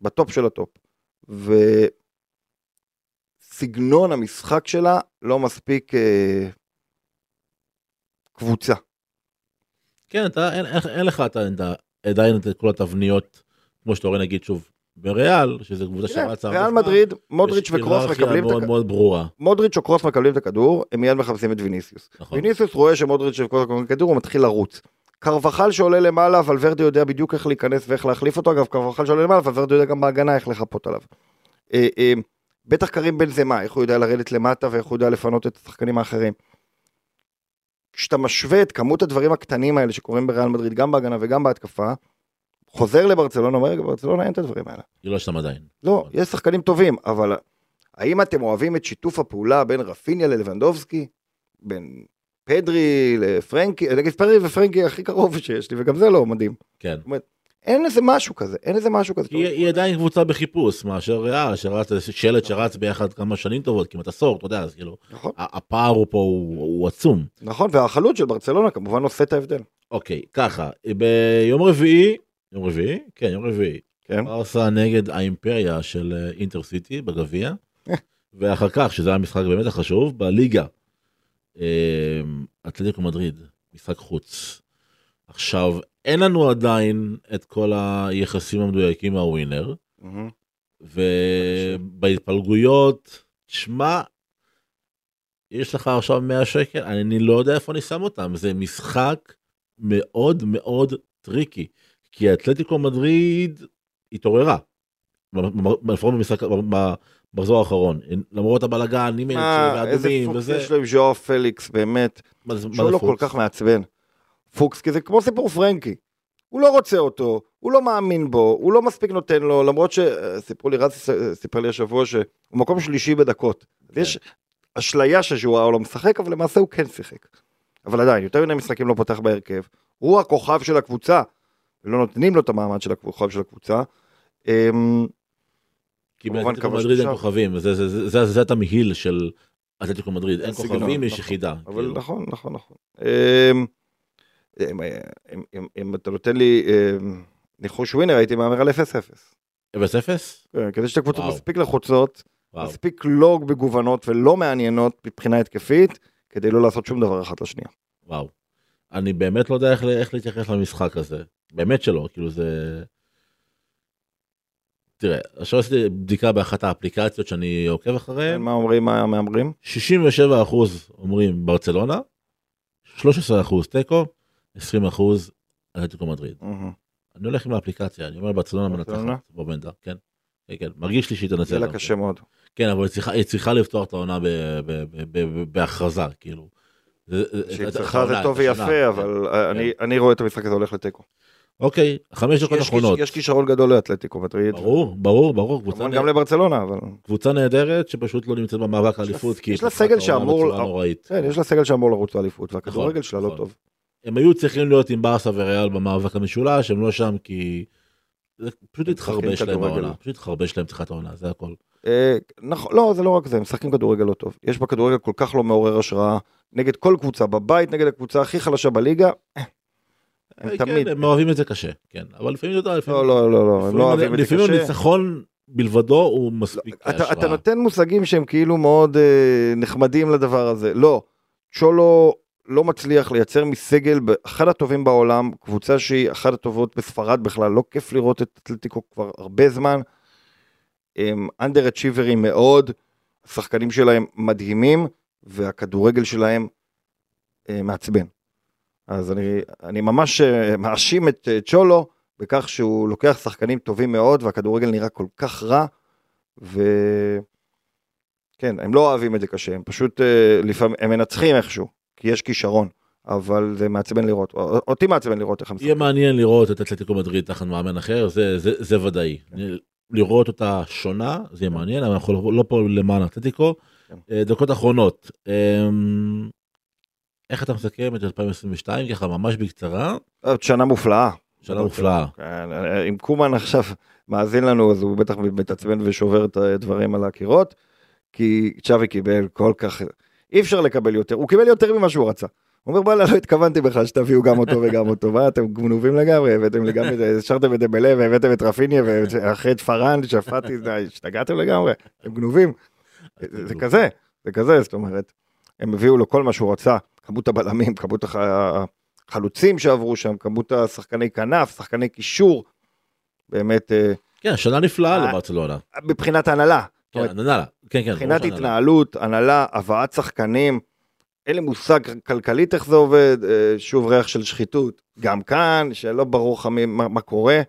בטופ של הטופ. וסגנון המשחק שלה לא מספיק אה, קבוצה. כן, אתה, אין, אין, אין לך אתה, אתה, עדיין את כל התבניות, כמו שאתה רואה נגיד שוב, בריאל, שזה קבוצה שרצה הרבה ריאל מדריד, מודריץ' וקרוס מקבלים את מאוד הכ... מאוד ברורה. מודריץ' או קרוס מקבלים את הכדור, הם מיד מחפשים את ויניסיוס. נכון. ויניסיוס רואה שמודריץ' וקרוס מקבלים את הכדור, הוא מתחיל לרוץ. קרבחל שעולה למעלה, ולוורדי יודע בדיוק איך להיכנס ואיך להחליף אותו, אגב, קרבחל שעולה למעלה, ולוורדי יודע גם בהגנה איך לחפות עליו. אה, אה, בטח קרים בן זמה, איך הוא יודע לרדת למטה ואיך הוא יודע לפנות את השחקנים האחרים. כשאתה משווה את כמות הדברים הקטנים האלה שקורים בריאל מדריד, גם בהגנה וגם בהתקפה, חוזר לברצלונה, אומר, ברצלונה אין את הדברים האלה. היא לא שם עדיין. לא, יש שחקנים טובים, אבל האם אתם אוהבים את שיתוף הפעולה בין רפיניה ללבנדובסקי? בין פדרי לפרנקי, נגיד פדרי ופרנקי הכי קרוב שיש לי, וגם זה לא מדהים. כן. אין איזה משהו כזה, אין איזה משהו כזה. היא, היא עדיין קבוצה בחיפוש, מאשר ריאל, שרץ, שלט שרץ ביחד כמה שנים טובות, כמעט עשור, אתה יודע, אז כאילו, נכון, הפער הוא פה הוא, הוא עצום. נכון, והחלוץ של ברצלונה כמובן עושה את ההבדל. אוקיי, ככה, ביום רביעי, יום רביעי? כן, יום רביעי. כן. ברסה נגד האימפריה של אה, אינטר סיטי בגביע, ואחר כך, שזה המשחק באמת החשוב, בליגה, אה, אתלטיקו מדריד, משחק חוץ. עכשיו, אין לנו עדיין את כל היחסים המדויקים מהווינר. ובהתפלגויות, שמע, יש לך עכשיו 100 שקל, אני לא יודע איפה אני שם אותם, זה משחק מאוד מאוד טריקי, כי האתלטיקו מדריד התעוררה, לפחות במשחק, במחזור האחרון, למרות הבלאגן, עם מה, איזה ואדומים פוקס וזה, יש לו עם ז'ואר פליקס, באמת. שהוא לא כל? כך מעצבן. פוקס, כי זה כמו סיפור פרנקי. הוא לא רוצה אותו, הוא לא מאמין בו, הוא לא מספיק נותן לו, למרות שסיפרו לי, רז סיפר לי השבוע שהוא מקום שלישי בדקות. כן. יש אשליה שז'ואר לא משחק, אבל למעשה הוא כן שיחק. אבל עדיין, יותר מדי משחקים לא פותח בהרכב. הוא הכוכב של הקבוצה, ולא נותנים לו את המעמד של הכוכב של הקבוצה. אמ, כי באתלטיקו מדריד אין. כוכבים, זה- התמהיל של אתלטיקו מדריד, אין כוכבים, יש נכון. יחידה. אבל כאילו. נכון, נכון, נכון. אמ, אם- אם- אם- אתה נותן לי אמ, ניחוש ווינר, הייתי מהמר על 0-0. 0-0? כן, כדי שתי קבוצות. מספיק לחוצות. מספיק לא מגוונות ולא מעניינות מבחינה התקפית, כדי לא לעשות שום דבר אחת לשנייה. וואו. אני באמת לא יודע איך, איך להתייחס למשחק הזה. באמת שלא, כאילו זה... תראה, עכשיו עשיתי בדיקה באחת האפליקציות שאני עוקב אחריהן, מה אומרים מה המהמרים? 67 אחוז אומרים ברצלונה, 13 אחוז תיקו, 20 אחוז אתלטיקו מדריד. אני הולך עם האפליקציה, אני אומר ברצלונה? מנצחת בבנדה, כן? כן, כן, מרגיש לי שהיא תנצח. יהיה לה קשה מאוד. כן, אבל היא צריכה, לפתוח את העונה בהכרזה, כאילו. שהיא צריכה זה טוב ויפה, כן. אבל אני- אני רואה את המשחק הזה הולך לתיקו. אוקיי, חמש דקות אחרונות. יש כישרון גדול לאתלטיקו מדריד. ברור, ברור, ברור, קבוצה, כמובן. גם לברצלונה, אבל... קבוצה נהדרת שפשוט לא נמצאת במאבק האליפות, כי יש לה סגל העונה שאמור-. כן, יש לה סגל שאמור לרוץ לאליפות, והכדורגל שלה לא נכון. טוב. הם היו צריכים להיות עם ברסה וריאל במאבק המשולש, הם לא שם כי... זה פשוט התחרבש להם. בעונה, פשוט התחרבש להם פתיחת העונה, זה הכל. אה, נכון, לא, זה לא רק זה, הם משחקים כדורגל לא טוב. יש בכדורגל כל כך לא מעורר השראה, נגד כל קבוצה, בבית נגד הקבוצה הכי חלשה בליגה, כן, תמיד... הם אוהבים את זה קשה, כן, אבל לפעמים אתה יודע, לפעמים... לא, לא, לא, לא, הם לא לפעמים- אוהבים את זה לפעמים קשה. הניצחון בלבדו הוא מספיק השראה. אתה נותן מושגים שהם כאילו מאוד אה, נחמדים לדבר הזה. לא, צ'ולו לא מצליח לייצר מסגל אחד הטובים בעולם, קבוצה שהיא אחת הטובות בספרד בכלל, לא כיף לראות את אתלטיקו כבר הרבה זמן. הם אנדר אצ'יברים מאוד, השחקנים שלהם מדהימים, והכדורגל שלהם אה, מעצבן. אז אני, אני ממש אה, מאשים את אה, צ'ולו בכך שהוא לוקח שחקנים טובים מאוד, והכדורגל נראה כל כך רע, ו... כן, הם לא אוהבים את זה קשה, הם פשוט אה, לפעמים, הם מנצחים איכשהו, כי יש כישרון, אבל זה מעצבן לראות, אותי מעצבן לראות איך הם יהיה משחקים. מעניין לראות את אתלטיקו מדריד תחת מאמן אחר, זה, זה, זה ודאי. לראות אותה שונה, זה יהיה מעניין, אבל אנחנו לא- לא פה למען אתלטיקו. כן. דקות אחרונות, אמ, איך אתה מסכם את 2022? ככה ממש בקצרה, שנה מופלאה. שנה מופלאה. כן, אם קומן עכשיו מאזין לנו, אז הוא בטח מתעצבן ושובר את הדברים על הקירות, כי צ'אבי קיבל כל כך, אי אפשר לקבל יותר, הוא קיבל יותר ממה שהוא רצה. הוא אומר וואלה לא התכוונתי בכלל שתביאו גם אותו וגם אותו, מה אתם גנובים לגמרי, הבאתם לגמרי, השארתם את דבלה והבאתם את רפיניה ואחרי את פארן, שפטי, השתגעתם לגמרי, אתם גנובים. זה כזה, זה כזה, זאת אומרת, הם הביאו לו כל מה שהוא רצה, כמות הבלמים, כמות הח- החלוצים שעברו שם, כמות השחקני כנף, שחקני קישור, באמת, אה, כן, שנה נפלאה אה, לברצלונה. מבחינת הנהלה, כן, הנהלה. כן, כן. מבחינת. התנהלות, הנהלה, הבאת שחקנים, אין לי מושג כלכלית איך זה עובד, אה, שוב ריח של שחיתות, גם כאן, שלא ברור לך מה קורה.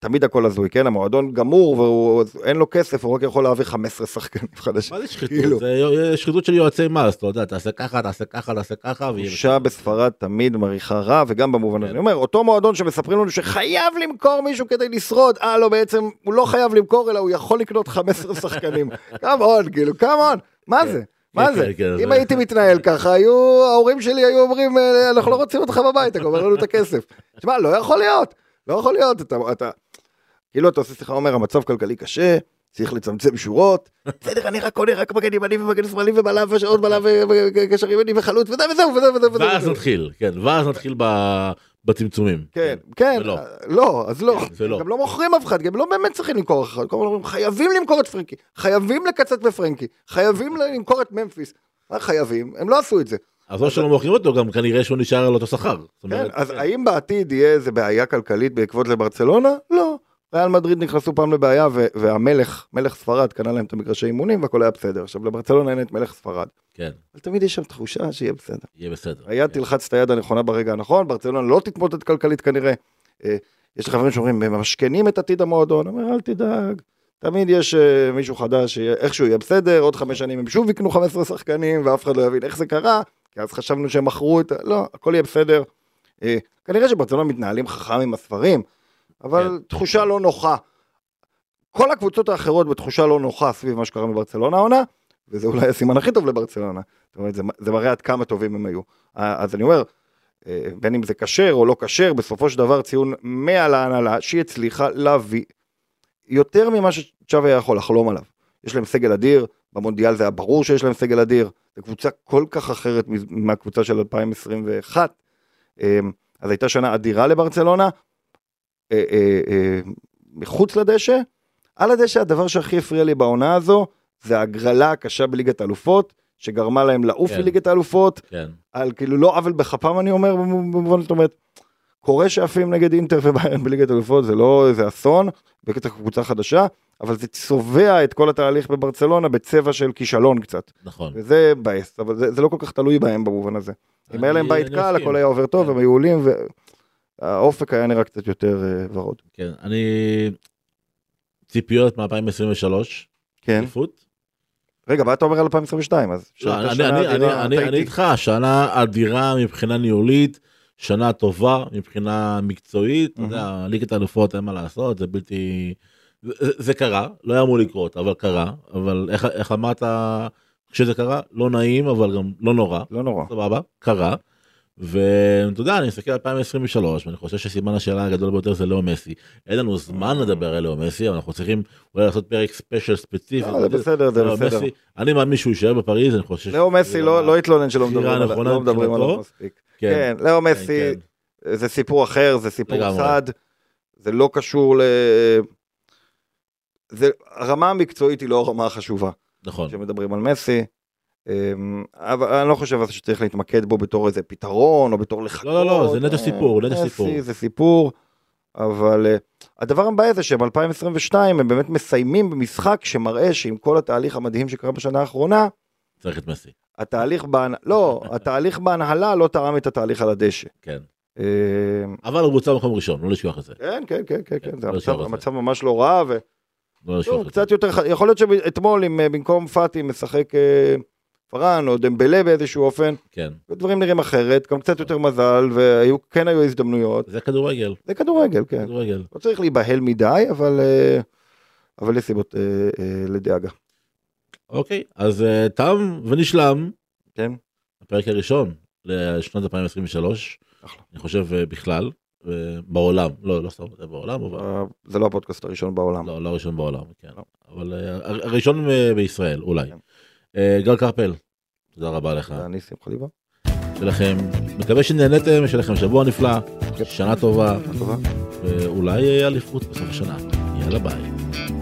תמיד הכל הזוי, כן? המועדון גמור ואין לו כסף, הוא רק יכול להביא 15 שחקנים חדשים. מה זה כאילו. שחיתות? זה שחיתות של יועצי מס, אתה יודע, תעשה ככה, תעשה ככה, תעשה ככה, תחושה בספרד תמיד מריחה רע, וגם במובן הזה. כן. אני אומר, אותו מועדון שמספרים לנו שחייב למכור מישהו כדי לשרוד, אה, לא, בעצם הוא לא חייב למכור, אלא הוא יכול לקנות 15 שחקנים. כמון, כאילו, כמון, מה כן. זה? מה כן, זה? אם הייתי מתנהל ככה, היו, ההורים שלי היו אומרים, "אה, אנחנו לא רוצים אותך בבית, אתה גומר לנו את הכסף. תשמע, לא יכול להיות, לא יכול להיות, אתה, אתה, כאילו אתה עושה שיחה, אומר, המצב כלכלי קשה, צריך לצמצם שורות, בסדר, אני רק קונה רק מגן ימני ומגן שמאלי ובלם ועוד בלם וקשר ימני וחלוץ, וזהו, וזהו, וזהו, וזהו. ואז נתחיל, כן, ואז נתחיל בצמצומים. כן, כן, ולא. לא, אז לא, זה לא. גם לא מוכרים אף אחד, גם לא באמת צריכים למכור אף אחד, חייבים למכור את פרנקי, חייבים לקצץ בפרנקי, חייבים למכור את ממפיס, מה חייבים? הם לא עשו את זה. אז או שלא מוכרים אותו, גם כנראה שהוא נשאר על אותו שכר. כן, אז האם בעתיד יהיה איזה בעיה כלכלית בעקבות לברצלונה? לא. ריאל מדריד נכנסו פעם לבעיה והמלך, מלך ספרד קנה להם את המגרשי אימונים והכל היה בסדר. עכשיו לברצלונה אין את מלך ספרד. כן, אבל תמיד יש שם תחושה שיהיה בסדר. יהיה בסדר. היד תלחץ את היד הנכונה ברגע הנכון, ברצלונה לא תתמוטט כלכלית כנראה. אה, יש חברים שאומרים, ממשכנים את עתיד המועדון, אומר, אל תדאג. תמיד יש אה, מישהו חדש, שיהיה- איכשהו יהיה בסדר, עוד חמש שנים הם שוב יקנו 15 שחקנים, ואף אחד לא יבין איך זה קרה, כי אז חשבנו שהם מכרו את ה... לא, הכל יהיה בסדר. אה, כנראה שברצלונה מתנהלים חכם עם הספרים, אבל כן. תחושה לא נוחה. כל הקבוצות האחרות בתחושה לא נוחה סביב מה שקרה בברצלונה העונה, וזה אולי הסימן הכי טוב לברצלונה. זאת אומרת, זה, זה מראה עד כמה טובים הם היו. אז אני אומר, אה, בין אם זה כשר או לא כשר, בסופו של דבר ציון 100 להנהלה, שהיא הצליחה להביא יותר ממה שצ'אבי היה יכול לחלום עליו. יש להם סגל אדיר, במונדיאל זה היה ברור שיש להם סגל אדיר, זו קבוצה כל כך אחרת מהקבוצה של 2021. אה, אז הייתה שנה אדירה לברצלונה, אה, אה, אה, מחוץ לדשא. על הדשא הדבר שהכי הפריע לי בעונה הזו, זה ההגרלה הקשה בליגת האלופות, שגרמה להם לעוף כן. מליגת האלופות, כן, על כאילו לא עוול בכפם אני אומר, במובן זאת אומרת, קורה שעפים נגד אינטר וביירן בליגת האלופות, זה לא איזה אסון, בקטע קבוצה חדשה, אבל זה צובע את כל התהליך בברצלונה בצבע של כישלון קצת, נכון. וזה מבאס, אבל זה, זה לא כל כך תלוי בהם במובן הזה. אם היה להם אני- בית אני קל. הכל היה עובר טוב, כן. הם היו עולים, והאופק היה נראה קצת יותר אה, ורוד. כן, אני... ציפיות מ-2023, כן. אליפות? רגע, מה אתה אומר על 2022? אז לא, אני- אני- אדירה, אני- אני טעיתי. אני איתך, שנה אדירה מבחינה ניהולית, שנה טובה מבחינה מקצועית, אתה יודע, ליגת האלופות אין מה לעשות, זה בלתי... זה- זה זה קרה, לא היה אמור לקרות, אבל קרה, אבל איך- איך אמרת כשזה קרה? לא נעים, אבל גם לא נורא, לא נורא. סבבה, קרה. ואתה יודע, אני מסתכל על 2023, ואני חושב שסימן השאלה הגדול ביותר זה לאו מסי. אין לנו זמן לדבר על לאו מסי, אבל אנחנו צריכים אולי לעשות פרק ספיישל ספציפי. זה בסדר, זה בסדר. אני מאמין שהוא יישאר בפריז, אני חושב... לאו מסי לא לא התלונן שלא מדברים עליו, לא. עליו מספיק. כן, לאו מסי, כן. זה סיפור אחר, זה סיפור. צד, זה לא קשור ל... זה, הרמה המקצועית היא לא הרמה החשובה. נכון. כשמדברים על מסי. אמ, אבל אני לא חושב שצריך להתמקד בו בתור איזה פתרון או בתור לחכות. לא, לא, זה נטו אה, סיפור, נטו מסי סיפור. זה סיפור, אבל אה, הדבר המבאס זה שהם 2022 הם באמת מסיימים במשחק שמראה שעם כל התהליך המדהים שקרה בשנה האחרונה, צריך את מסי. התהליך בהנ... לא, התהליך בהנהלה לא תרם את התהליך על הדשא. כן. אמ, אבל הוא בוצע במקום ראשון, לא לשכוח את זה. כן, כן, כן, כן, כן, זה לא המצב. המצב ממש לא רע, ו... לא לשכוח לא, את זה. קצת יותר, יכול להיות שאתמול אם אה, במקום פאטי משחק אה, פארן או דמבלה באיזשהו אופן, כן. דברים נראים אחרת, גם קצת יותר מזל, וכן היו הזדמנויות. זה כדורגל. זה כדורגל, כן. כדורגל. לא צריך להיבהל מדי, אבל, אה, אבל יש סיבות אה, אה, לדאגה. אוקיי, אז אה, תם ונשלם כן? הפרק הראשון לשנת 2023. אחלה. אני חושב אה, בכלל, אה, בעולם, לא, לא סתם בעולם, אבל זה לא הפודקאסט הראשון בעולם. לא, לא הראשון בעולם, כן. לא. אבל הר- הראשון בישראל, אולי. כן. אה, גל קרפל, תודה רבה לך. ואני שמחה ליבה. שיהיה לכם, מקווה שנהנתם, שיהיה לכם שבוע נפלא, כן. שנה טובה, טובה. ואולי אה, אליפות בסוף השנה. יאללה ביי.